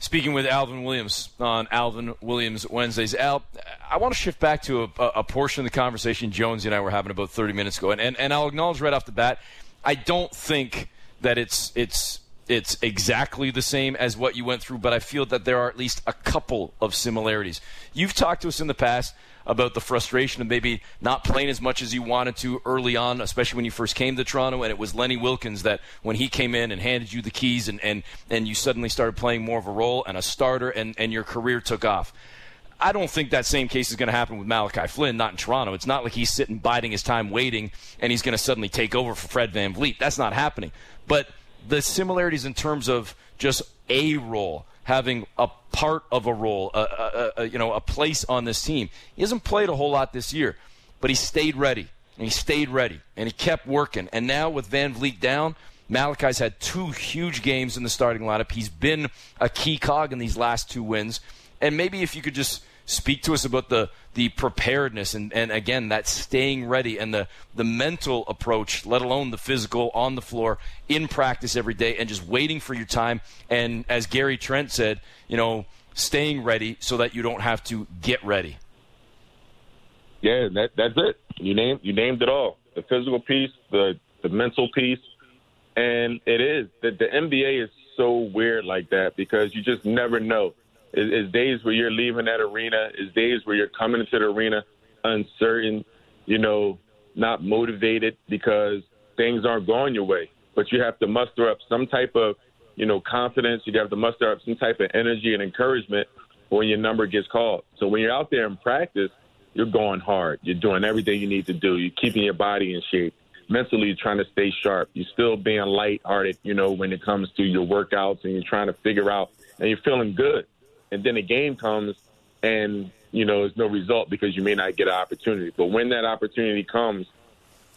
Speaking with Alvin Williams on Alvin Williams Wednesdays. Al, I want to shift back to a, a portion of the conversation Jonesy and I were having about 30 minutes ago, and, and, and I'll acknowledge right off the bat, I don't think that it's it's it's exactly the same as what you went through, but I feel that there are at least a couple of similarities. You've talked to us in the past about the frustration of maybe not playing as much as you wanted to early on, especially when you first came to Toronto. And it was Lenny Wilkens that when he came in and handed you the keys and, and, and you suddenly started playing more of a role and a starter and, and your career took off. I don't think that same case is going to happen with Malachi Flynn, not in Toronto. It's not like he's sitting biding his time waiting and he's going to suddenly take over for Fred VanVleet. That's not happening. But the similarities in terms of just a role having a part of a role, a, a, a, you know, a place on this team. He hasn't played a whole lot this year, but he stayed ready. and he stayed ready and he kept working. And now with VanVleet down, Malachi's had two huge games in the starting lineup. He's been a key cog in these last two wins. And maybe if you could just speak to us about the the preparedness and, and again that staying ready and the the mental approach, let alone the physical on the floor in practice every day and just waiting for your time. And as Gary Trent said, you know, staying ready so that you don't have to get ready. Yeah, that that's it. You named you named it all. The physical piece, the the mental piece, and it is that the NBA is so weird like that because you just never know. It's days where you're leaving that arena. It's days where you're coming into the arena uncertain, you know, not motivated because things aren't going your way. But you have to muster up some type of, you know, confidence. You have to muster up some type of energy and encouragement when your number gets called. So when you're out there in practice, you're going hard. You're doing everything you need to do. You're keeping your body in shape. Mentally, you're trying to stay sharp. You're still being lighthearted, you know, when it comes to your workouts and you're trying to figure out and you're feeling good. And then a game comes and, you know, there's no result because you may not get an opportunity. But when that opportunity comes,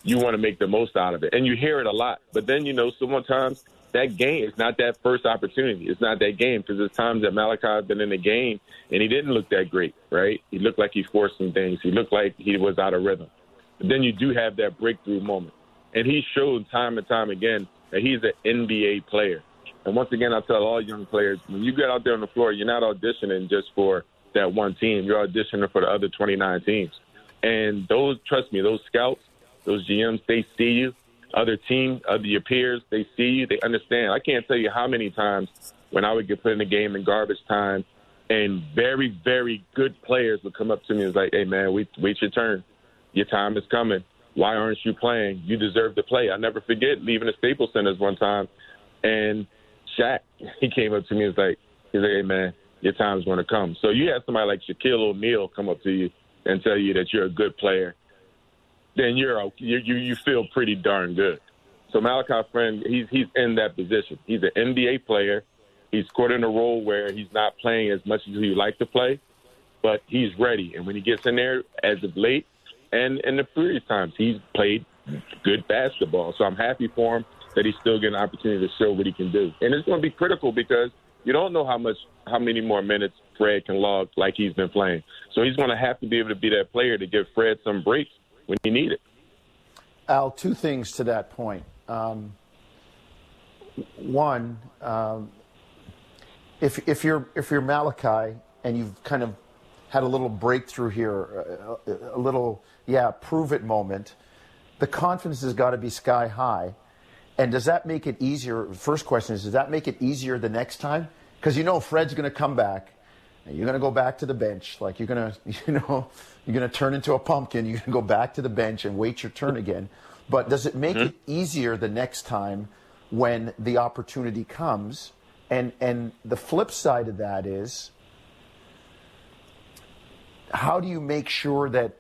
you want to make the most out of it. And you hear it a lot. But then, you know, sometimes that game is not that first opportunity. It's not that game because there's times that Malachi has been in the game and he didn't look that great, right? He looked like he forced some things. He looked like he was out of rhythm. But then you do have that breakthrough moment. And he showed time and time again that he's an NBA player. And once again, I tell all young players, when you get out there on the floor, you're not auditioning just for that one team. You're auditioning for the other 29 teams. And those, trust me, those scouts, those GMs, they see you other teams, other your peers, they see you, they understand. I can't tell you how many times when I would get put in the game in garbage time, and very, very good players would come up to me and was like, "Hey, man, wait, wait your turn. Your time is coming. Why aren't you playing? You deserve to play." I never forget leaving the Staples Centers one time, and Shaq, he came up to me and was like, "He's like, hey, man, your time's going to come." So you have somebody like Shaquille O'Neal come up to you and tell you that you're a good player then you're you you feel pretty darn good. So Malachi Flynn, he's he's in that position. He's an NBA player. He's scored in a role where he's not playing as much as he would like to play, but he's ready. And when he gets in there, as of late, and in the previous times, he's played good basketball. So I'm happy for him that he's still getting an opportunity to show what he can do. And it's going to be critical because you don't know how much, how many more minutes Fred can log like he's been playing. So he's going to have to be able to be that player to give Fred some breaks when he need it. Al, two things to that point. Um, one, um, if if you're if you're Malachi and you've kind of had a little breakthrough here, a, a little yeah, prove it moment, the confidence has got to be sky high. And does that make it easier? First question is, does that make it easier the next time? Because you know Fred's going to come back you're going to go back to the bench. Like you're going *laughs* to, you know, you're going to turn into a pumpkin. You're going to go back to the bench and wait your turn again. But does it make mm-hmm. it easier the next time when the opportunity comes? And and the flip side of that is, how do you make sure that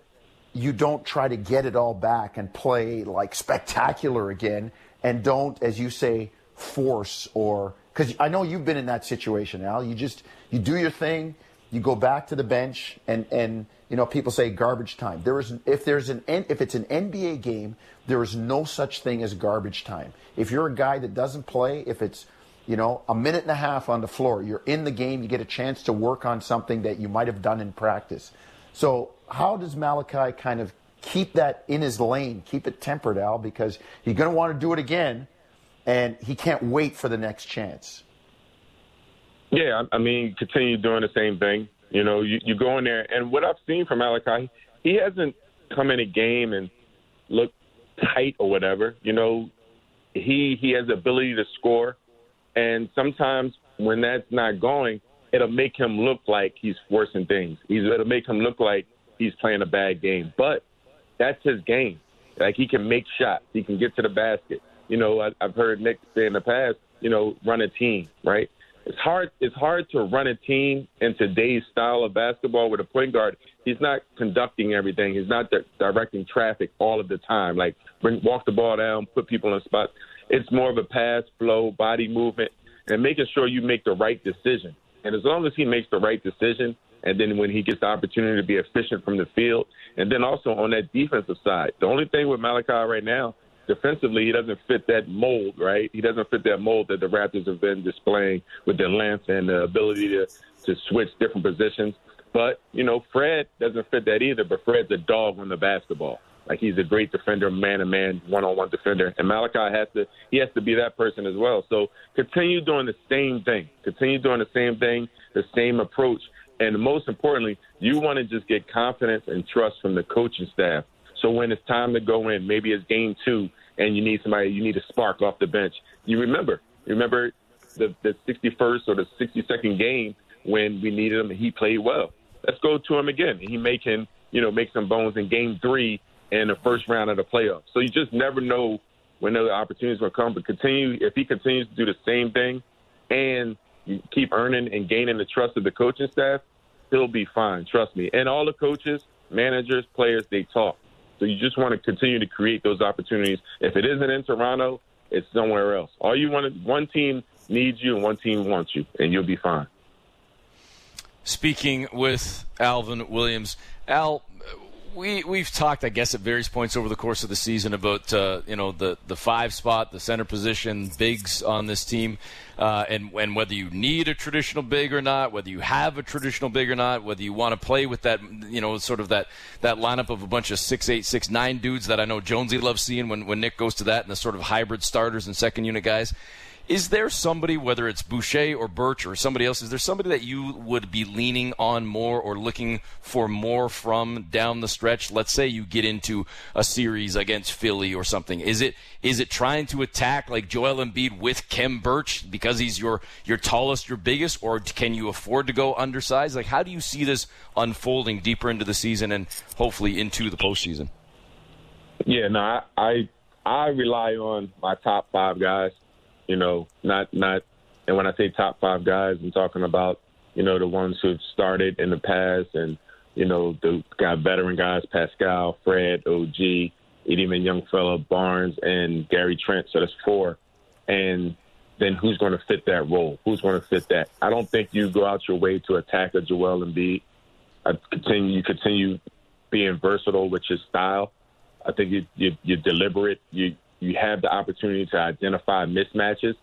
you don't try to get it all back and play like spectacular again, and don't, as you say, force or because I know you've been in that situation, Al. You just you do your thing, you go back to the bench, and and you know people say garbage time. There is if there's an if it's an NBA game, there is no such thing as garbage time. If you're a guy that doesn't play, if it's you know a minute and a half on the floor, you're in the game, you get a chance to work on something that you might have done in practice. So how does Malachi kind of keep that in his lane, keep it tempered, Al? Because he's going to want to do it again and he can't wait for the next chance. Yeah, I mean, continue doing the same thing. You know, you, you go in there, and what I've seen from Malachi, he hasn't come in a game and looked tight or whatever. You know, he he has the ability to score, and sometimes when that's not going, it'll make him look like he's forcing things. He's, it'll make him look like he's playing a bad game. But that's his game. Like he can make shots, he can get to the basket you know, I, I've heard Nick say in the past, you know, run a team, right? It's hard. It's hard to run a team in today's style of basketball with a point guard. He's not conducting everything. He's not di- directing traffic all of the time. Like bring, walk the ball down, put people in spots. It's more of a pass, flow, body movement, and making sure you make the right decision. And as long as he makes the right decision, and then when he gets the opportunity to be efficient from the field, and then also on that defensive side. The only thing with Malachi right now, defensively, he doesn't fit that mold, right? He doesn't fit that mold that the Raptors have been displaying with their length and the ability to to switch different positions. But you know, Fred doesn't fit that either. But Fred's a dog on the basketball. Like he's a great defender, man to man, one on one defender. And Malachi has to he has to be that person as well. So continue doing the same thing. Continue doing the same thing, the same approach. And most importantly, you want to just get confidence and trust from the coaching staff. So when it's time to go in, maybe it's game two, and you need somebody, you need a spark off the bench. You remember, you remember the, the 61st or the 62nd game when we needed him and he played well. Let's go to him again. He making, you know, make some bones in game three in the first round of the playoffs. So you just never know when the opportunities will come. But continue, if he continues to do the same thing and keep earning and gaining the trust of the coaching staff, he'll be fine. Trust me. And all the coaches, managers, players, they talk. So you just want to continue to create those opportunities. If it isn't in Toronto, it's somewhere else. All you want is one team needs you and one team wants you, and you'll be fine. Speaking with Alvin Williams, Al, we we've talked, I guess, at various points over the course of the season about uh, you know the the five spot, the center position, bigs on this team, uh, and and whether you need a traditional big or not, whether you have a traditional big or not, whether you want to play with that you know sort of that that lineup of a bunch of six eight six nine dudes that I know Jonesy loves seeing when when Nick goes to that and the sort of hybrid starters and second unit guys. Is there somebody, whether it's Boucher or Birch or somebody else, is there somebody that you would be leaning on more or looking for more from down the stretch? Let's say you get into a series against Philly or something. Is it is it trying to attack like Joel Embiid with Khem Birch because he's your your tallest, your biggest, or can you afford to go undersized? Like, how do you see this unfolding deeper into the season and hopefully into the postseason? Yeah, no, I I, I rely on my top five guys you know, not not. And when I say top five guys, I'm talking about you know the ones who've started in the past, and you know the guy veteran guys, Pascal, Fred, OG, even young fella Barnes and Gary Trent. So that's four, and then who's going to fit that role? Who's going to fit that? I don't think you go out your way to attack a Joel Embiid. I continue, you continue being versatile with your style. I think you, you, you're deliberate. You you have the opportunity to identify mismatches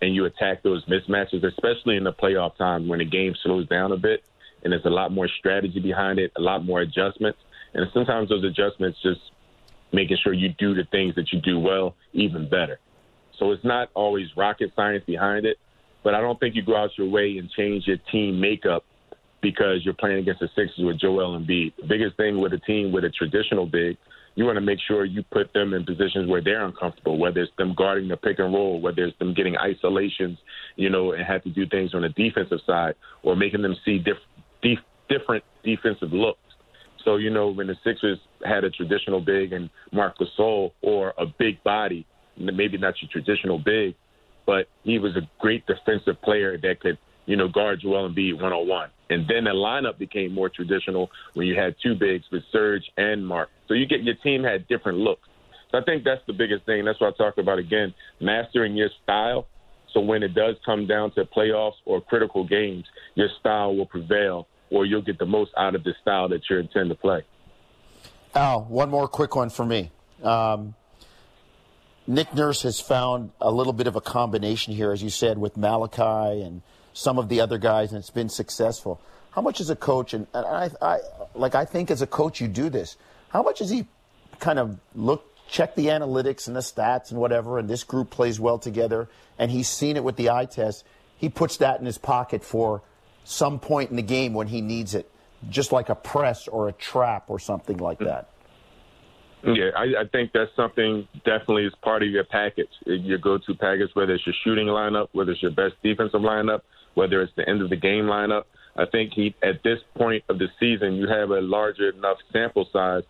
and you attack those mismatches, especially in the playoff time when the game slows down a bit and there's a lot more strategy behind it, a lot more adjustments. And sometimes those adjustments just making sure you do the things that you do well even better. So it's not always rocket science behind it, but I don't think you go out your way and change your team makeup because you're playing against the Sixers with Joel Embiid. The biggest thing with a team with a traditional big you want to make sure you put them in positions where they're uncomfortable, whether it's them guarding the pick and roll, whether it's them getting isolations, you know, and have to do things on the defensive side, or making them see diff- dif- different defensive looks. So, you know, when the Sixers had a traditional big and Marc Gasol or a big body, maybe not your traditional big, but he was a great defensive player that could, you know, guard Joel Embiid one on one. And then the lineup became more traditional when you had two bigs with Serge and Marc. So you get your team had different looks. So I think that's the biggest thing. That's what I talk about again, mastering your style. So when it does come down to playoffs or critical games, your style will prevail, or you'll get the most out of the style that you intend to play. Al, one more quick one for me. Um, Nick Nurse has found a little bit of a combination here, as you said, with Malachi and some of the other guys, and it's been successful. How much as a coach, and, and I, I, like I think as a coach you do this. How much is he kind of look, check the analytics and the stats and whatever, and this group plays well together, and he's seen it with the eye test. He puts that in his pocket for some point in the game when he needs it, just like a press or a trap or something like mm. that. Yeah, I, I think that's something definitely is part of your package, your go-to package, whether it's your shooting lineup, whether it's your best defensive lineup, whether it's the end of the game lineup. I think he, at this point of the season, you have a larger enough sample size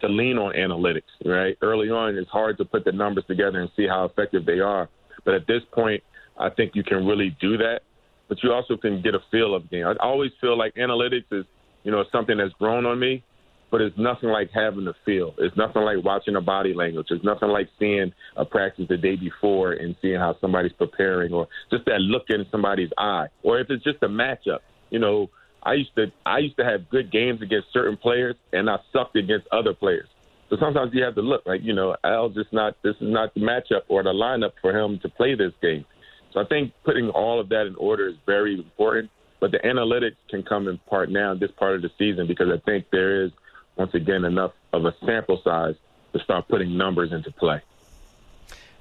to lean on analytics, right? Early on, it's hard to put the numbers together and see how effective they are. But at this point, I think you can really do that. But you also can get a feel of game. I always feel like analytics is, you know, something that's grown on me, but it's nothing like having the feel. It's nothing like watching a body language. It's nothing like seeing a practice the day before and seeing how somebody's preparing or just that look in somebody's eye. Or if it's just a matchup, you know, I used to I used to have good games against certain players, and I sucked against other players. So sometimes you have to look like you know Al just not this is not the matchup or the lineup for him to play this game. So I think putting all of that in order is very important. But the analytics can come in part now in this part of the season because I think there is once again enough of a sample size to start putting numbers into play.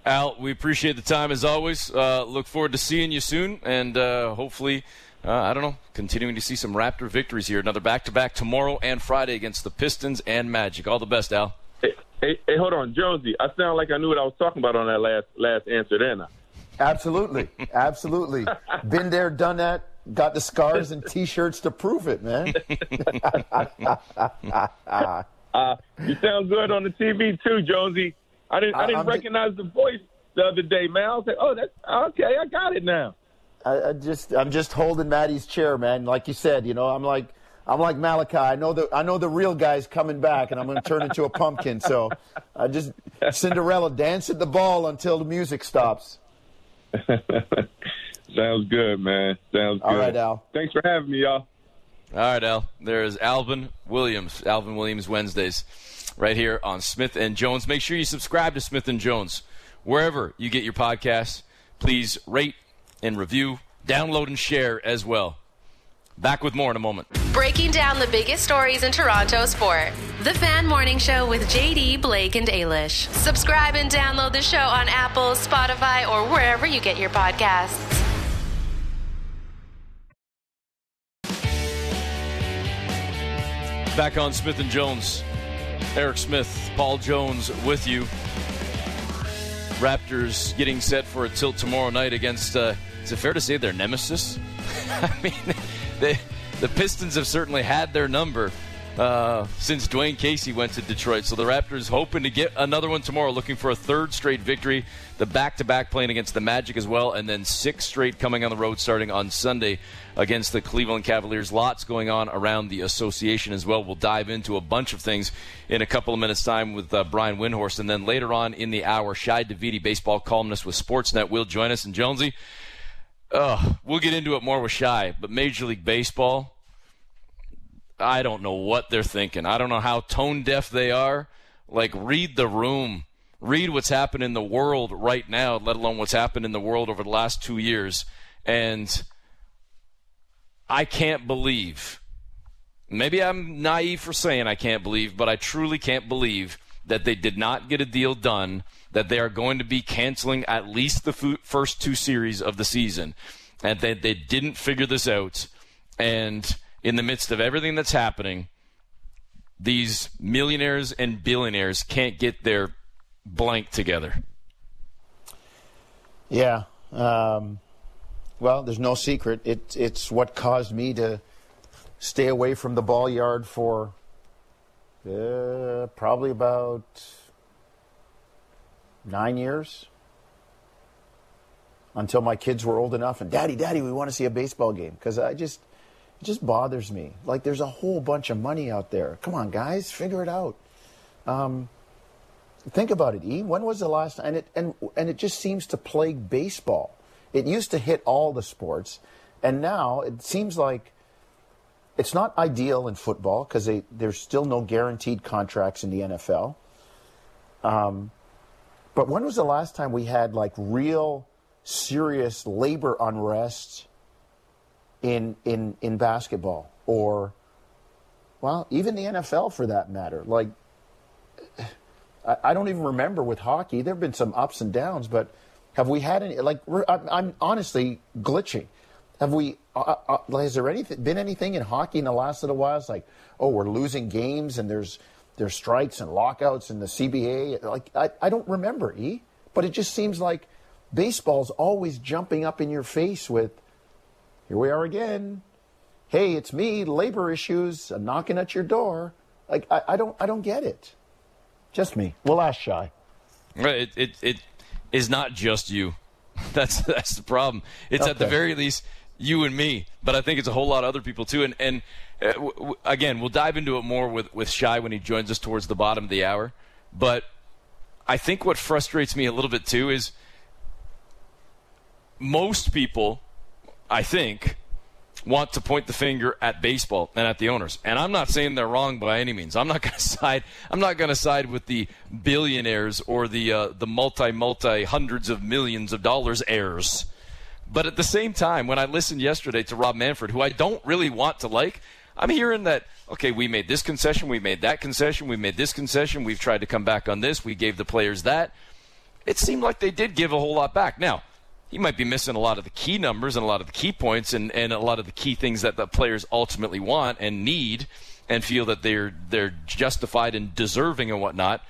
Al, we appreciate the time as always. Uh, look forward to seeing you soon, and uh, hopefully, uh, I don't know, continuing to see some Raptor victories here. Another back-to-back tomorrow and Friday against the Pistons and Magic. All the best, Al. Hey, hey, hey, hold on, Jonesy. I sound like I knew what I was talking about on that last last answer, didn't I? Absolutely, absolutely. *laughs* Been there, done that. Got the scars and *laughs* T-shirts to prove it, man. *laughs* uh, you sound good on the TV too, Jonesy. I didn't I didn't I'm recognize the voice the other day, man. I was like, oh, that's okay. I got it now. I, I just I'm just holding Maddie's chair, man. Like you said, you know, I'm like I'm like Malachi. I know the I know the real guy's coming back, and I'm going to turn into a pumpkin. So I just Cinderella dance at the ball until the music stops. *laughs* Sounds good, man. Sounds good. All right, Al. Thanks for having me, y'all. All right, Al. There's Alvin Williams. Alvin Williams Wednesdays, right here on Smith and Jones. Make sure you subscribe to Smith and Jones wherever you get your podcasts. Please rate and review, download and share as well. Back with more in a moment. Breaking down the biggest stories in Toronto sport. The Fan Morning Show with JD, Blake, and Ailish. Subscribe and download the show on Apple, Spotify, or wherever you get your podcasts. Back on Smith and Jones. Eric Smith, Paul Jones with you. Raptors getting set for a tilt tomorrow night against, uh, is it fair to say their nemesis? *laughs* I mean, *laughs* they, the Pistons have certainly had their number uh, since Dwane Casey went to Detroit. So the Raptors hoping to get another one tomorrow, looking for a third straight victory. The back to back playing against the Magic as well, and then six straight coming on the road starting on Sunday against the Cleveland Cavaliers. Lots going on around the association as well. We'll dive into a bunch of things in a couple of minutes' time with uh, Brian Windhorst. And then later on in the hour, Shi Davidi, baseball columnist with Sportsnet, will join us. And Jonesy, uh, we'll get into it more with Shi, but Major League Baseball, I don't know what they're thinking. I don't know how tone deaf they are. Like, read the room. Read what's happened in the world right now, let alone what's happened in the world over the last two years. And I can't believe, maybe I'm naive for saying I can't believe, but I truly can't believe that they did not get a deal done, that they are going to be canceling at least the first two series of the season, and that they didn't figure this out. And in the midst of everything that's happening, these millionaires and billionaires can't get their blank together. Yeah. Um, well, there's no secret. It, it's what caused me to stay away from the ball yard for uh, probably about nine years until my kids were old enough and daddy daddy we want to see a baseball game because i just just bothers me. Like there's a whole bunch of money out there. Come on guys figure it out. Um, think about it e. When was the last and it and and it just seems to plague baseball. It used to hit all the sports and now it seems like it's not ideal in football because there's still no guaranteed contracts in the NFL. Um, but when was the last time we had like real serious labor unrest in in in basketball or well even the NFL for that matter like I, I don't even remember with hockey there have been some ups and downs but have we had any like I'm, I'm honestly glitching have we? Uh, uh, uh, has there anything been anything in hockey in the last little while? It's like, oh, we're losing games and there's there's strikes and lockouts in the CBA. Like I, I don't remember, E. But it just seems like baseball's always jumping up in your face with, here we are again. Hey, it's me, labor issues, I'm knocking at your door. Like I, I don't I don't get it. Just me. We'll ask Shi. It, it, it is not just you. *laughs* That's that's the problem. It's okay. at the very least you and me, but I think it's a whole lot of other people too. And and uh, w- w- again, we'll dive into it more with with Shi when he joins us towards the bottom of the hour. But I think what frustrates me a little bit too is most people, I think, want to point the finger at baseball and at the owners. And I'm not saying they're wrong by any means. I'm not going *laughs* to side. I'm not going to side with the billionaires or the uh, the multi multi hundreds of millions of dollars heirs. But at the same time, when I listened yesterday to Rob Manfred, who I don't really want to like, I'm hearing that okay, we made this concession, we made that concession, we made this concession, we've tried to come back on this, we gave the players that. It seemed like they did give a whole lot back. Now he might be missing a lot of the key numbers and a lot of the key points and, and a lot of the key things that the players ultimately want and need and feel that they're they're justified and deserving and whatnot.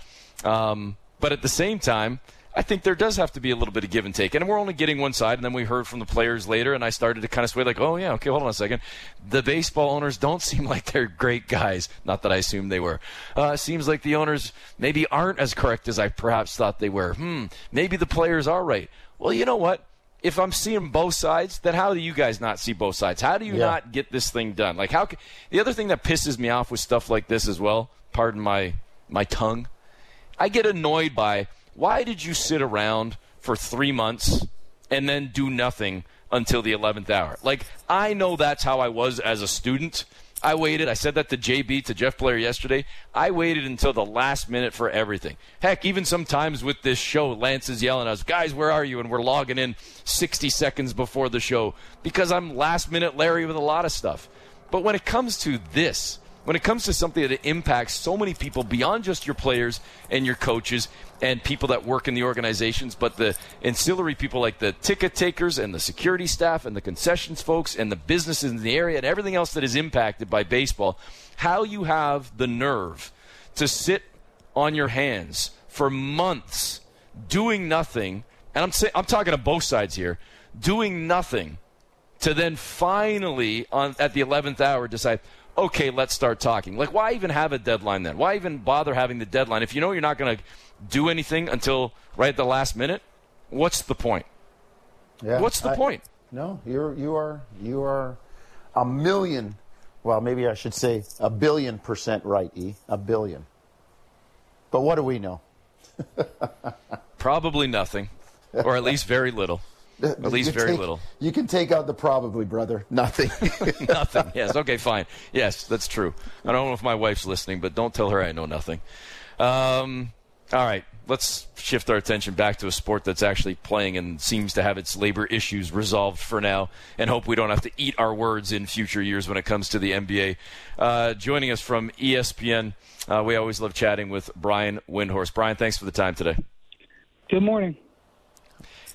Um, but at the same time, I think there does have to be a little bit of give and take. And we're only getting one side, and then we heard from the players later, and I started to kind of sway like, oh, yeah, okay, hold on a second. The baseball owners don't *laughs* seem like they're great guys. Not that I assumed they were. Uh, seems like the owners maybe aren't as correct as I perhaps thought they were. Hmm, maybe the players are right. Well, you know what? If I'm seeing both sides, then how do you guys not see both sides? How do you yeah. not get this thing done? Like how? Can, the other thing that pisses me off with stuff like this as well. Pardon my my tongue. I get annoyed by why did you sit around for three months and then do nothing until the 11th hour? Like I know that's how I was as a student. I waited. I said that to JB, to Jeff Blair yesterday. I waited until the last minute for everything. Heck, even sometimes with this show, Lance is yelling at us, guys, where are you? And we're logging in 60 seconds before the show because I'm last minute Larry with a lot of stuff. But when it comes to this, when it comes to something that impacts so many people beyond just your players and your coaches and people that work in the organizations, but the ancillary people like the ticket takers and the security staff and the concessions folks and the businesses in the area and everything else that is impacted by baseball, how you have the nerve to sit on your hands for months doing nothing, and I'm, say, I'm talking to both sides here, doing nothing to then finally on at the 11th hour decide okay, let's start talking. Like, why even have a deadline then? Why even bother having the deadline if you know you're not going to do anything until right at the last minute? What's the point? Yeah, What's the I, point? No, you're you are you are a million. Well, maybe I should say a billion percent right, E. A billion. But what do we know? *laughs* Probably nothing, or at least very little. At least very take, little. You can take out the probably, brother. *laughs* Nothing. *laughs* nothing. Yes. Okay. Fine. Yes, that's true. I don't know if my wife's listening, but don't tell her I know nothing. Um, all right. Let's shift our attention back to a sport that's actually playing and seems to have its labor issues resolved for now, and hope we don't have to eat our words in future years when it comes to the NBA. Uh, joining us from ESPN, uh, we always love chatting with Brian Windhorst. Brian, thanks for the time today. Good morning.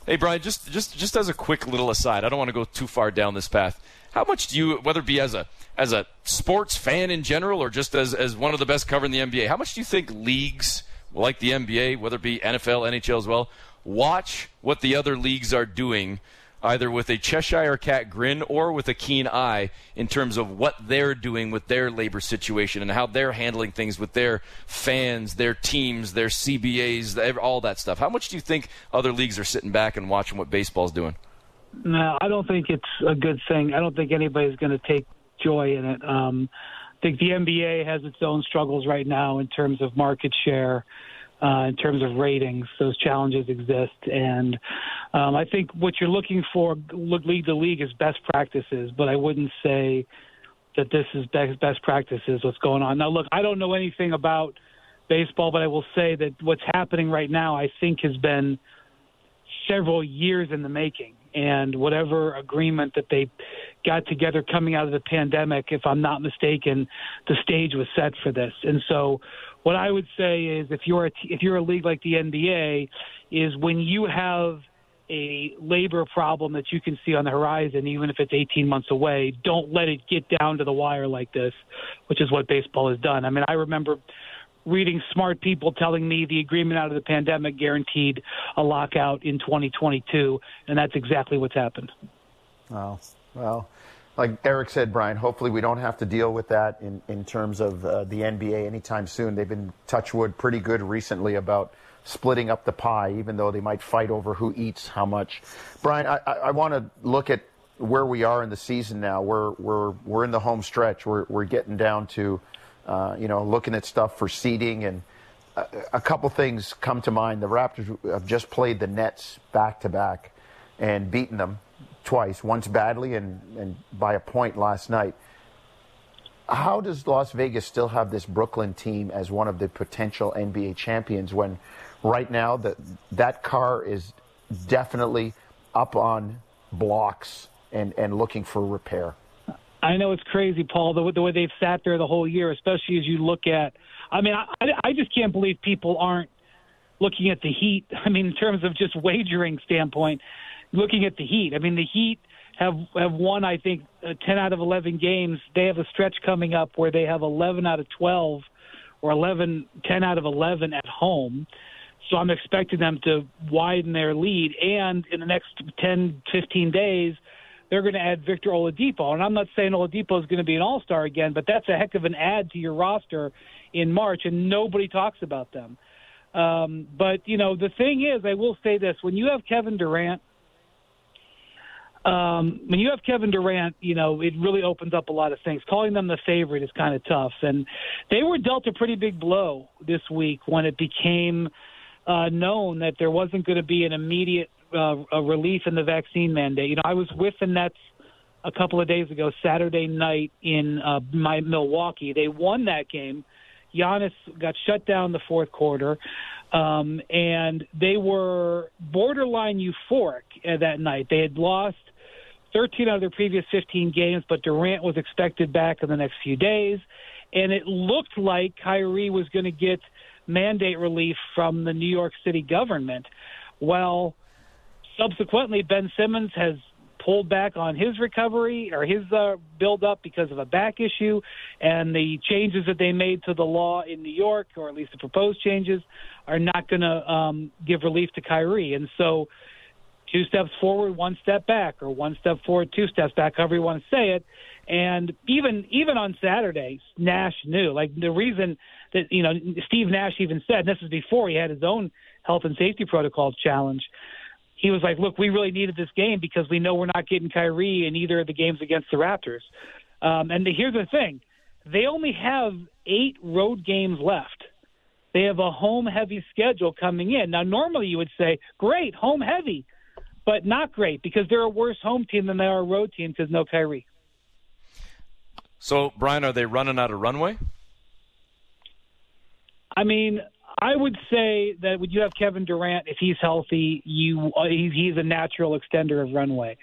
Hey, Brian, just just just as a quick little aside, I don't want to go too far down this path. How much do you, whether it be as a as a sports fan in general or just as as one of the best covering the NBA, how much do you think leagues like the NBA, whether it be NFL, NHL as well, watch what the other leagues are doing either with a Cheshire cat grin or with a keen eye in terms of what they're doing with their labor situation and how they're handling things with their fans, their teams, their CBAs, all that stuff. How much do you think other leagues are sitting back and watching what baseball's doing? No, I don't think it's a good thing. I don't think anybody's going to take joy in it. Um, I think the NBA has its own struggles right now in terms of market share uh, in terms of ratings. Those challenges exist, and um, I think what you're looking for, league to league, is best practices. But I wouldn't say that this is best best practices. What's going on now? Look, I don't know anything about baseball, but I will say that what's happening right now, I think, has been several years in the making. And whatever agreement that they got together coming out of the pandemic, if I'm not mistaken, the stage was set for this. And so what I would say is if you're a, if you're a league like the NBA, is when you have a labor problem that you can see on the horizon, even if it's 18 months away, don't let it get down to the wire like this, which is what baseball has done. I mean, I remember reading smart people telling me the agreement out of the pandemic guaranteed a lockout in 2022, and that's exactly what's happened. Oh, well, like Eric said, Brian, hopefully we don't have to deal with that in, in terms of uh, the NBA anytime soon. They've been, touchwood, pretty good recently about splitting up the pie, even though they might fight over who eats how much. Brian, I, I, I want to look at where we are in the season now. We're, we're, we're in the home stretch. We're, we're getting down to, uh, you know, looking at stuff for seeding. And a, a couple things come to mind. The Raptors have just played the Nets back to back and beaten them twice, once badly and, and by a point last night. How does Las Vegas still have this Brooklyn team as one of the potential NBA champions when right now that that car is definitely up on blocks and, and looking for repair? I know it's crazy, Paul, the, the way they've sat there the whole year, especially as you look at. I mean, I, I just can't believe people aren't looking at the Heat. *laughs* I mean, in terms of just wagering standpoint, looking at the Heat. I mean, the Heat have have won, I think, uh, 10 out of 11 games. They have a stretch coming up where they have 11 out of 12 or 11, 10 out of 11 at home. So I'm expecting them to widen their lead. And in the next 10, 15 days, they're going to add Victor Oladipo. And I'm not saying Oladipo is going to be an all star again, but that's a heck of an add to your roster in March, and nobody talks about them. Um, but, you know, the thing is, I will say this when you have Kevin Durant, um, when you have Kevin Durant, you know, it really opens up a lot of things. Calling them the favorite is kind of tough. And they were dealt a pretty big blow this week when it became uh, known that there wasn't going to be an immediate uh, a relief in the vaccine mandate. You know, I was with the Nets a couple of days ago, Saturday night in uh, my Milwaukee. They won that game. Giannis got shut down the fourth quarter, um, and they were borderline euphoric uh, that night. They had lost 13 out of their previous 15 games, but Durant was expected back in the next few days, and it looked like Kyrie was going to get mandate relief from the New York City government. Well, subsequently, Ben Simmons has pulled back on his recovery or his uh, build up because of a back issue, and the changes that they made to the law in New York, or at least the proposed changes, are not going to um, give relief to Kyrie. And so, two steps forward, one step back, or one step forward, two steps back, however you want to say it. And even even on Saturday, Nash knew. Like the reason that you know Steve Nash even said, and this is before he had his own health and safety protocols challenge he was like, "Look, we really needed this game because we know we're not getting Kyrie in either of the games against the Raptors." Um, and the, here's the thing: they only have eight road games left. They have a home-heavy schedule coming in. Now, normally you would say, "Great, home heavy," but not great because they're a worse home team than they are a road team because no Kyrie. So, Brian, are they running out of runway? I mean, I would say that when you have Kevin Durant, if he's healthy, you uh, he's a natural extender of runway.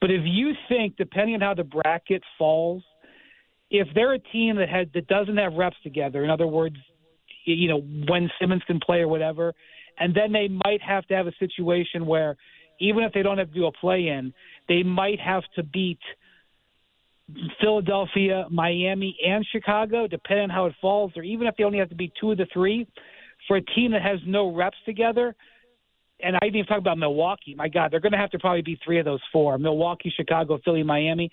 But if you think, depending on how the bracket falls, if they're a team that has that doesn't have reps together, in other words, you know when Simmons can play or whatever, and then they might have to have a situation where even if they don't have to do a play in, they might have to beat Philadelphia, Miami, and Chicago, depending on how it falls, or even if they only have to beat two of the three, for a team that has no reps together, and I didn't even talk about Milwaukee. My God, they're going to have to probably be three of those four: Milwaukee, Chicago, Philly, Miami.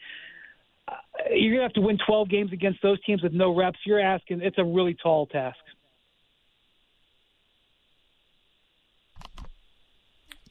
Uh, you're going to have to win 12 games against those teams with no reps. You're asking; it's a really tall task.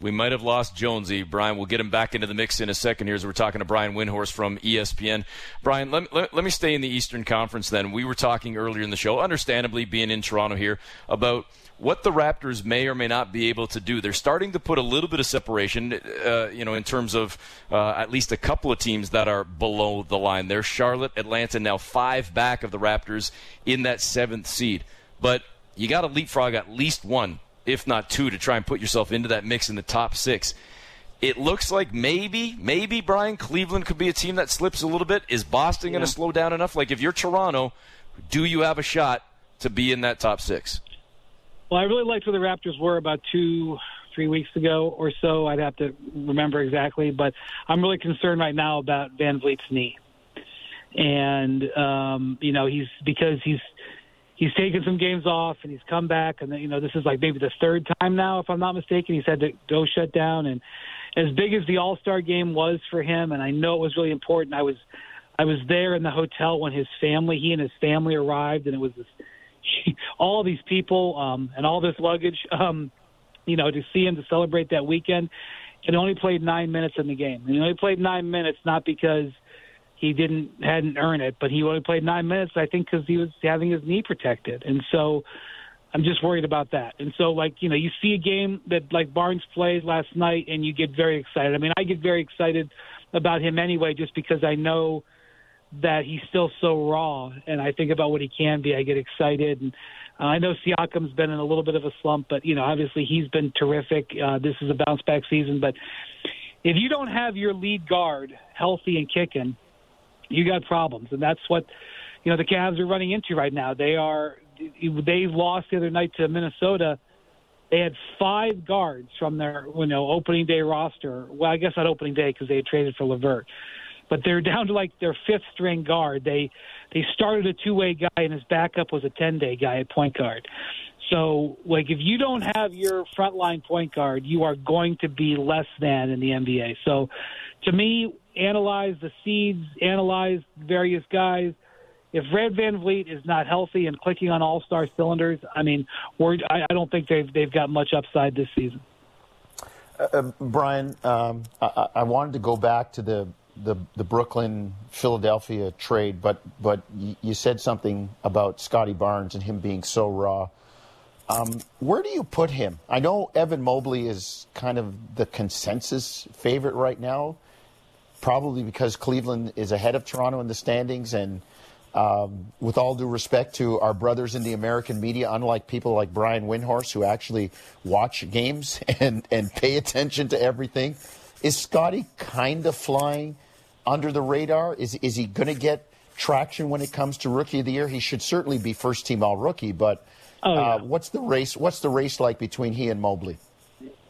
We might have lost Jonesy. Brian, we'll get him back into the mix in a second here as we're talking to Brian Windhorst from ESPN. Brian, let, let, let, me stay in the Eastern Conference then. We were talking earlier in the show, understandably being in Toronto here, about what the Raptors may or may not be able to do. They're starting to put a little bit of separation, uh, you know, in terms of uh, at least a couple of teams that are below the line. There's Charlotte, Atlanta, now five back of the Raptors in that seventh seed. But you got to leapfrog at least one if not two, to try and put yourself into that mix in the top six. It looks like maybe, maybe Brian Cleveland could be a team that slips a little bit. Is Boston yeah. going to slow down enough? Like if you're Toronto, do you have a shot to be in that top six? Well, I really liked where the Raptors were about two, three weeks ago or so. I'd have to remember exactly, but I'm really concerned right now about VanVleet's knee. And um, you know, he's because he's he's taken some games off and he's come back and you know this is like maybe the third time now if i'm not mistaken he's had to go shut down. And as big as the all-star game was for him and i know it was really important i was i was there in the hotel when his family he and his family arrived and it was this *laughs* all these people um and all this luggage um you know to see him to celebrate that weekend. And only played nine minutes in the game. And he only played nine minutes not because he didn't hadn't earned it, but he only played nine minutes. I think because he was having his knee protected, and so I'm just worried about that. And so, like you know, you see a game that like Barnes played last night, and you get very excited. I mean, I get very excited about him anyway, just because I know that he's still so raw, and I think about what he can be. I get excited, and uh, I know Siakam's been in a little bit of a slump, but you know, obviously he's been terrific. Uh, this is a bounce back season, but if you don't have your lead guard healthy and kicking, you got problems, and that's what you know the Cavs are running into right now. They are they lost the other night to Minnesota. They had five guards from their you know opening day roster. Well, I guess not opening day because they had traded for LeVert but they're *laughs* down to like their fifth string guard. They they started a two way guy and his backup was a ten day guy at point guard. So like if you don't have your frontline point guard, you are going to be less than in the NBA. So to me, analyze the seeds, analyze various guys. If Fred VanVleet is not healthy and clicking on all star cylinders, I mean, we're, I, I don't think they've they've got much upside this season. Uh, uh Brian, um, I, I wanted to go back to the the the Brooklyn Philadelphia trade, but but you said something about Scottie Barnes and him being so raw. Um, where do you put him? I know Evan Mobley is kind of the consensus favorite right now, probably because Cleveland is ahead of Toronto in the standings. And um, with all due respect to our brothers in the American media, unlike people like Brian Windhorst who actually watch games *laughs* and, and pay attention to everything, is Scottie kind of flying under the radar? Is is he going to get traction when it comes to rookie of the year? He should certainly be first team all rookie, but oh, yeah. uh, what's the race? What's the race like between he and Mobley?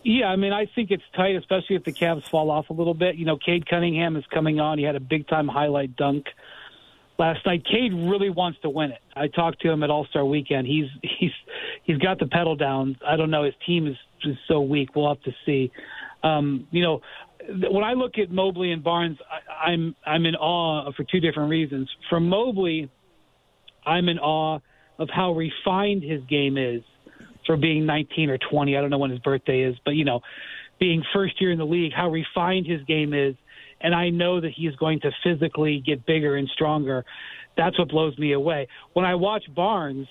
Yeah, I mean, I think it's tight, especially if the Cavs fall off a little bit. You know, Cade Cunningham is coming on. He had a big time highlight dunk last night. Cade really wants to win it. I talked to him at All Star Weekend. He's he's he's got the pedal down. I don't know. His team is is so weak. We'll have to see. Um, you know, when I look at Mobley and Barnes, I, I'm I'm in awe for two different reasons. For Mobley, I'm in awe of how refined his game is for being 19 or 20. I don't know when his birthday is, but you know, being first year in the league, how refined his game is, and I know that he is going to physically get bigger and stronger. That's what blows me away. When I watch Barnes,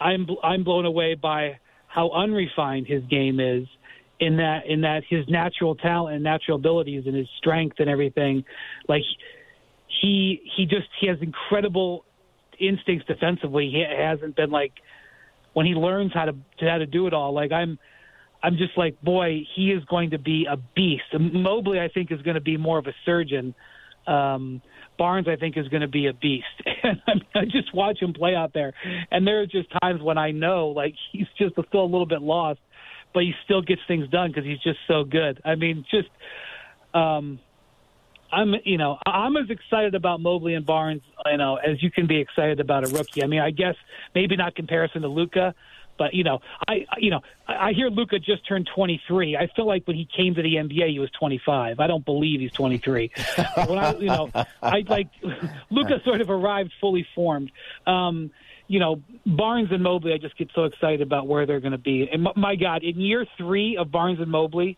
I'm I'm blown away by how unrefined his game is in that in that his natural talent and natural abilities and his strength and everything like he he just he has incredible instincts defensively he hasn't been like when he learns how to, how to do it all like i'm i'm just like boy he is going to be a beast mobley i think is going to be more of a surgeon um Barnes, I think, is going to be a beast. *laughs* And I, mean, I just watch him play out there, and there are just times when I know, like, *laughs* he's just still a little bit lost but he still gets things done because he's just so good. I mean, just um, I'm you know I'm as excited about Mobley and Barnes you know as you can be excited about a rookie. I mean, I guess maybe not comparison to Luka, But you know, I you know, I hear Luka just turned 23. I feel like when he came to the NBA, he was 25. I don't believe he's 23. when I, you know, I like *laughs* Luka sort of arrived fully formed. Um, you know, Barnes and Mobley, I just get so excited about where they're going to be. And my God, in year three of Barnes and Mobley,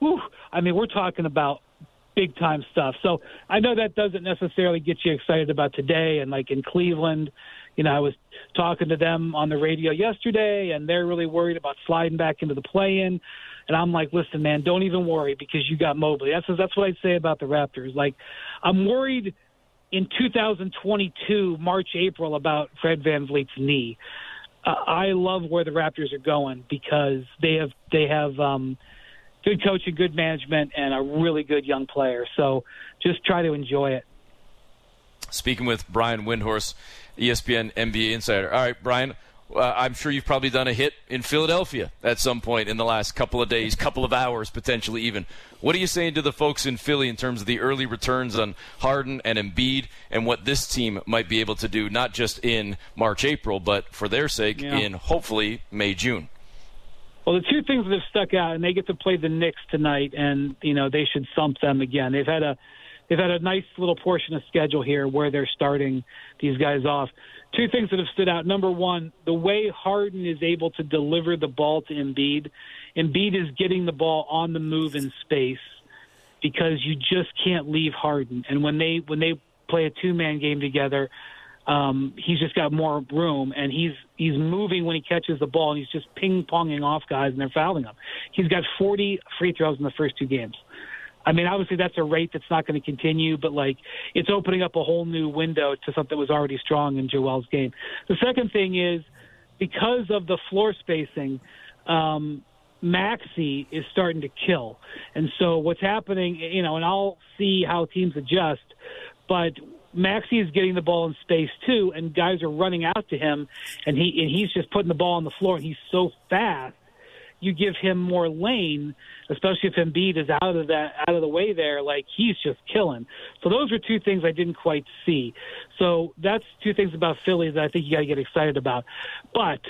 whew, I mean, we're talking about big time stuff. So I know that doesn't necessarily get you excited about today. And like in Cleveland, you know, I was talking to them on the radio yesterday, and they're really worried about sliding back into the play-in. And I'm like, listen, man, don't even worry because you got Mobley. That's that's what I'd say about the Raptors. Like, I'm worried in 2022, March, April, about Fred Van VanVleet's knee. Uh, I love where the Raptors are going because they have they have um, good coaching, good management, and a really good young player. So just try to enjoy it. Speaking with Brian Windhorst, ESPN NBA insider. All right, Brian uh, I'm sure you've probably done a hit in Philadelphia at some point in the last couple of days, couple of hours, potentially even. What are you saying to the folks in Philly in terms of the early returns on Harden and Embiid and what this team might be able to do, not just in March, April, but for their sake yeah. in hopefully May, June? Well, the two things that have stuck out, and they get to play the Knicks tonight, and you know they should thump them again. They've had a they've had a nice little portion of schedule here where they're starting these guys off two things that have stood out. Number one, the way Harden is able to deliver the ball to Embiid. Embiid is getting the ball on the move in space because you just can't leave Harden. And when they when they play a two man game together, um, he's just got more room and he's he's moving when he catches the ball and he's just ping ponging off guys and they're fouling him. He's got 40 free throws in the first two games. I mean, obviously that's a rate that's not going to continue, but like it's opening up a whole new window to something that was already strong in Joel's game. The second thing is because of the floor spacing, um, Maxey is starting to kill. And so what's happening, you know, and I'll see how teams adjust, but Maxey is getting the ball in space too, and guys are running out to him, and he and he's just putting the ball on the floor, and he's so fast. You give him more lane, especially if Embiid is out of that out of the way there, like he's just killing. So those are two things I didn't quite see. So that's two things about Philly that I think you got to get excited about. But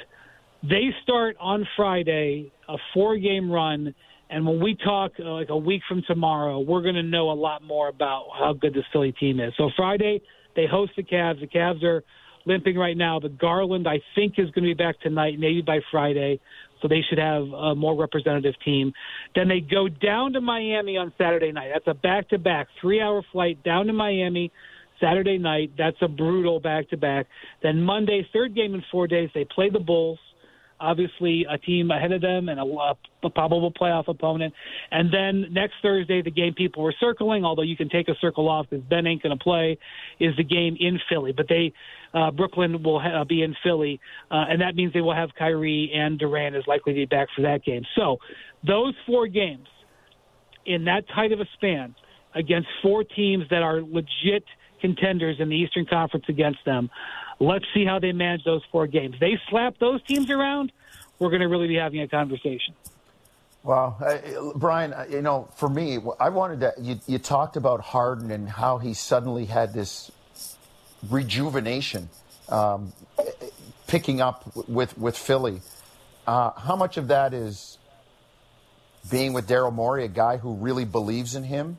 they start on Friday a four game run. And when we talk uh, like a week from tomorrow, we're going to know a lot more about how good this Philly team is. So Friday, they host the Cavs. The Cavs are limping right now. The Garland, I think, is going to be back tonight, maybe by Friday. So they should have a more representative team. Then they go down to Miami on Saturday night. That's a back to back, three hour flight down to Miami Saturday night. That's a brutal back to back. Then Monday, third game in four days, they play the Bulls obviously a team ahead of them and a, a probable playoff opponent. And then next Thursday, the game people were circling, although you can take a circle off because Ben ain't going to play, is the game in Philly. But they, uh, Brooklyn will ha- be in Philly, uh, and that means they will have Kyrie and Durant is likely to be back for that game. So those four games in that tight of a span against four teams that are legit contenders in the Eastern Conference against them. Let's see how they manage those four games. They slap those teams around, we're going to really be having a conversation. Well, uh, Brian, uh, you know, for me, I wanted to. You, you, talked about Harden and how he suddenly had this rejuvenation, um, picking up with with Philly. Uh, how much of that is being with Daryl Morey, a guy who really believes in him,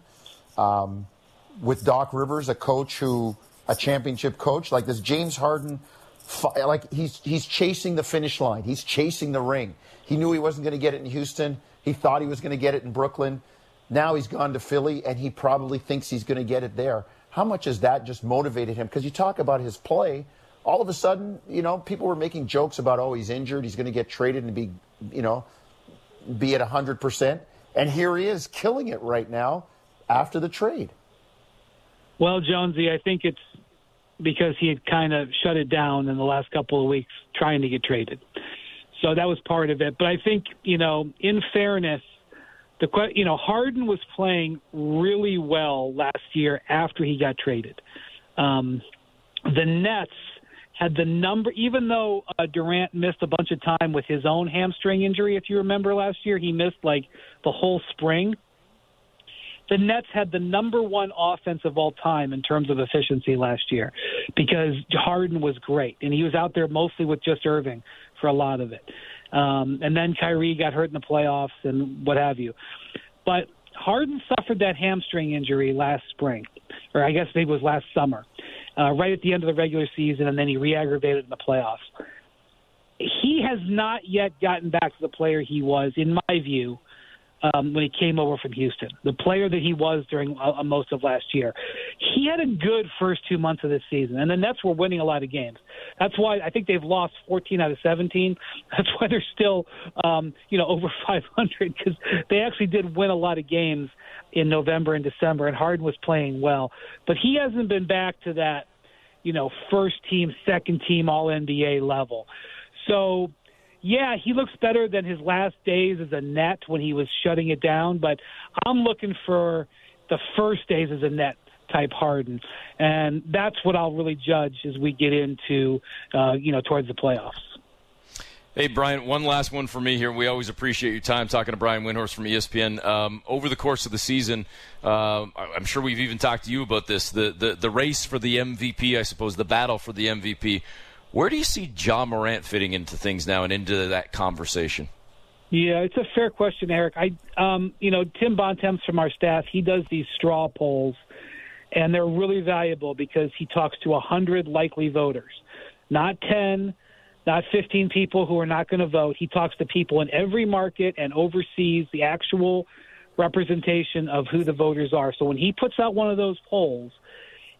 um, with Doc Rivers, a coach who a championship coach like this. James Harden, like he's he's chasing the finish line. He's chasing the ring. He knew he wasn't going to get it in Houston. He thought he was going to get it in Brooklyn. Now he's gone to Philly, and he probably thinks he's going to get it there. How much has that just motivated him? Because you talk about his play, all of a sudden, you know, people were making jokes about, oh, he's injured, he's going to get traded and be, you know, be at 100%. And here he is killing it right now after the trade. Well, Jonesy, I think it's because he had kind of shut it down in the last couple of weeks trying to get traded. So that was part of it. But I think, you know, in fairness, the you know Harden was playing really well last year after he got traded. Um, the Nets had the number, even though uh, Durant missed a bunch of time with his own hamstring injury. If you remember last year, he missed like the whole spring the Nets had the number one offense of all time in terms of efficiency last year because Harden was great and he was out there mostly with just Irving for a lot of it. Um, and then Kyrie got hurt in the playoffs and what have you. But Harden suffered that hamstring injury last spring, or I guess maybe it was last summer, uh, right at the end of the regular season, and then he re-aggravated in the playoffs. He has not yet gotten back to the player he was, in my view, um, when he came over from Houston, the player that he was during uh, most of last year. He had a good first two months of this season, and the Nets were winning a lot of games. That's why I think they've lost 14 out of 17. *laughs* That's why they're still, um, you know, *laughs* over 500 because they actually did win a lot of games in November and December, and Harden was playing well. But he hasn't been back to that, you know, first team, second team, All NBA level. So yeah, he looks better than his last days as a net when he was shutting it down, but I'm looking for the first days as a net type Harden, and that's what I'll really judge as we get into, uh, you know, towards the playoffs. Hey, Brian, one last one for me here. We always appreciate your time talking to Brian Windhorst from ESPN. Um, over the course of the season, uh, I'm sure we've even talked to you about this the, the, the race for the MVP, I suppose, the battle for the MVP. Where do you see Ja Morant fitting into things now and into that conversation? Yeah, it's a fair question, Eric. I, um, you know, Tim Bontemps from our staff, he does these straw polls, and they're really valuable because he talks to a hundred likely voters, not ten, not fifteen people who are not going to vote. He talks to people in every market and oversees the actual representation of who the voters are. So when he puts out one of those polls,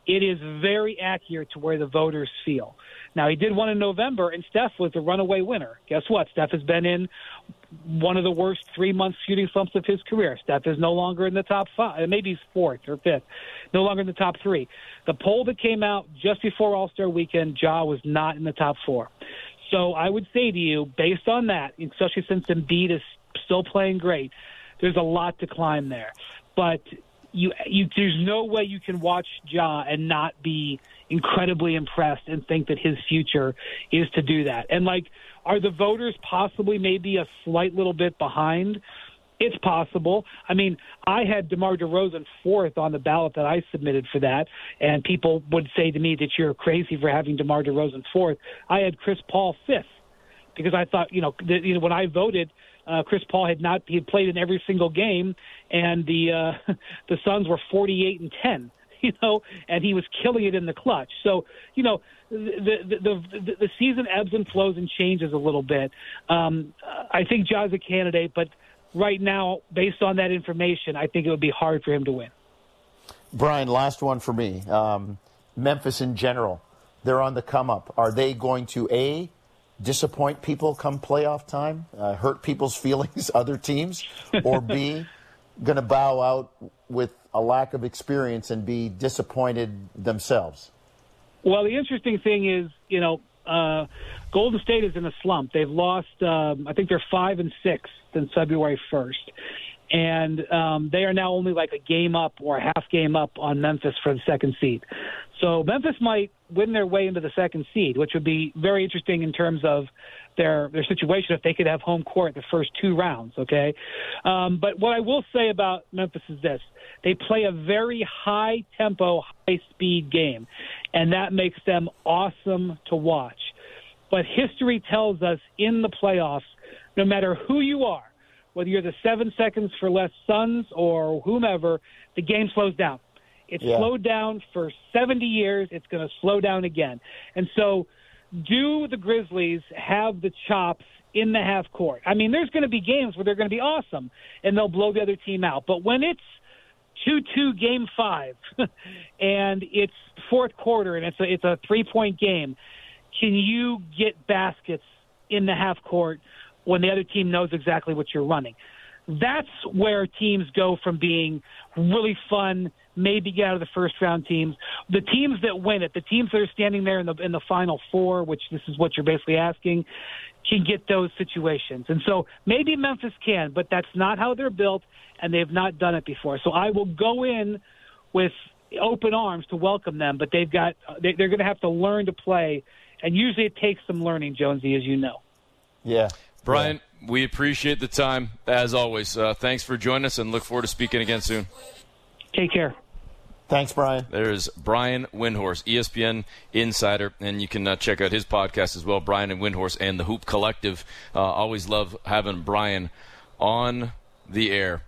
it is very accurate to where the voters feel. Now he did one in November, and Steph was the runaway winner. Guess what? Steph has been in one of the worst three month shooting slumps of his career. Steph is no longer in the top five, uh, maybe he's fourth or fifth, no longer in the top three. The poll that came out just before All Star Weekend, Ja was not in the top four. So I would say to you, based on that, especially since Embiid is still playing great, there's a lot to climb there. But you, you, there's no way you can watch Ja and not be incredibly impressed and think that his future is to do that. And like, are the voters possibly maybe a slight little bit behind? It's possible. I mean, I had DeMar DeRozan fourth on the ballot that I submitted for that, and people would say to me that you're crazy for having DeMar DeRozan fourth. I had Chris Paul fifth because I thought, you know, the, you know when I voted, uh, Chris Paul had not he had played in every single game, and the uh, *laughs* the Suns were 48 and 10. *laughs* You know, and he was killing it in the clutch. So, you know, the the the, the season ebbs and flows and changes a little bit. Um, I think Ja's a candidate, but right now, based on that information, I think it would be hard for him to win. Brian, last one for me. Um, Memphis in general, they're on the come up. Are they going to a disappoint people come playoff time, uh, hurt people's *laughs* feelings, other teams, or b going to bow out with a lack of experience and be disappointed themselves? Well, the interesting thing is, you know, uh, Golden State is in a slump. They've lost, um, I think they're five and six since February 1st. And um, they are now only like a game up or a half game up on Memphis for the second seed. So Memphis might win their way into the second seed, which would be very interesting in terms of their their situation if they could have home court the first two rounds. Okay, um, but what I will say about Memphis is this: they play a very high tempo, high speed game, and that makes them awesome to watch. But history tells us in the playoffs, no matter who you are, whether you're the seven seconds for less Suns or whomever, the game slows down. It's yeah. slowed down for 70 years. It's going to slow down again. And so, do the Grizzlies have the chops in the half court? I mean, there's going to be games where they're going to be awesome and they'll blow the other team out. But when it's 2 2 game five *laughs* and it's fourth quarter and it's a, it's a three point game, can you get baskets in the half court when the other team knows exactly what you're running? That's where teams go from being really fun maybe get out of the first round teams. The teams that win it, the teams that are standing there in the in the final four, which this is what you're basically asking, can get those situations. And so maybe Memphis can, but that's not how they're built, and they've not done it before. So I will go in with open arms to welcome them, but they've got they, they're going to have to learn to play, and usually it takes some learning, Jonesy, as you know. Yeah. Brian, yeah. we appreciate the time as always. Uh, thanks for joining us, and look forward to speaking again soon. Take care. Thanks, Brian. There's Brian Windhorst, ESPN insider, and you can uh, check out his podcast as well, Brian and Windhorst and the Hoop Collective. Uh, always love having Brian on the air.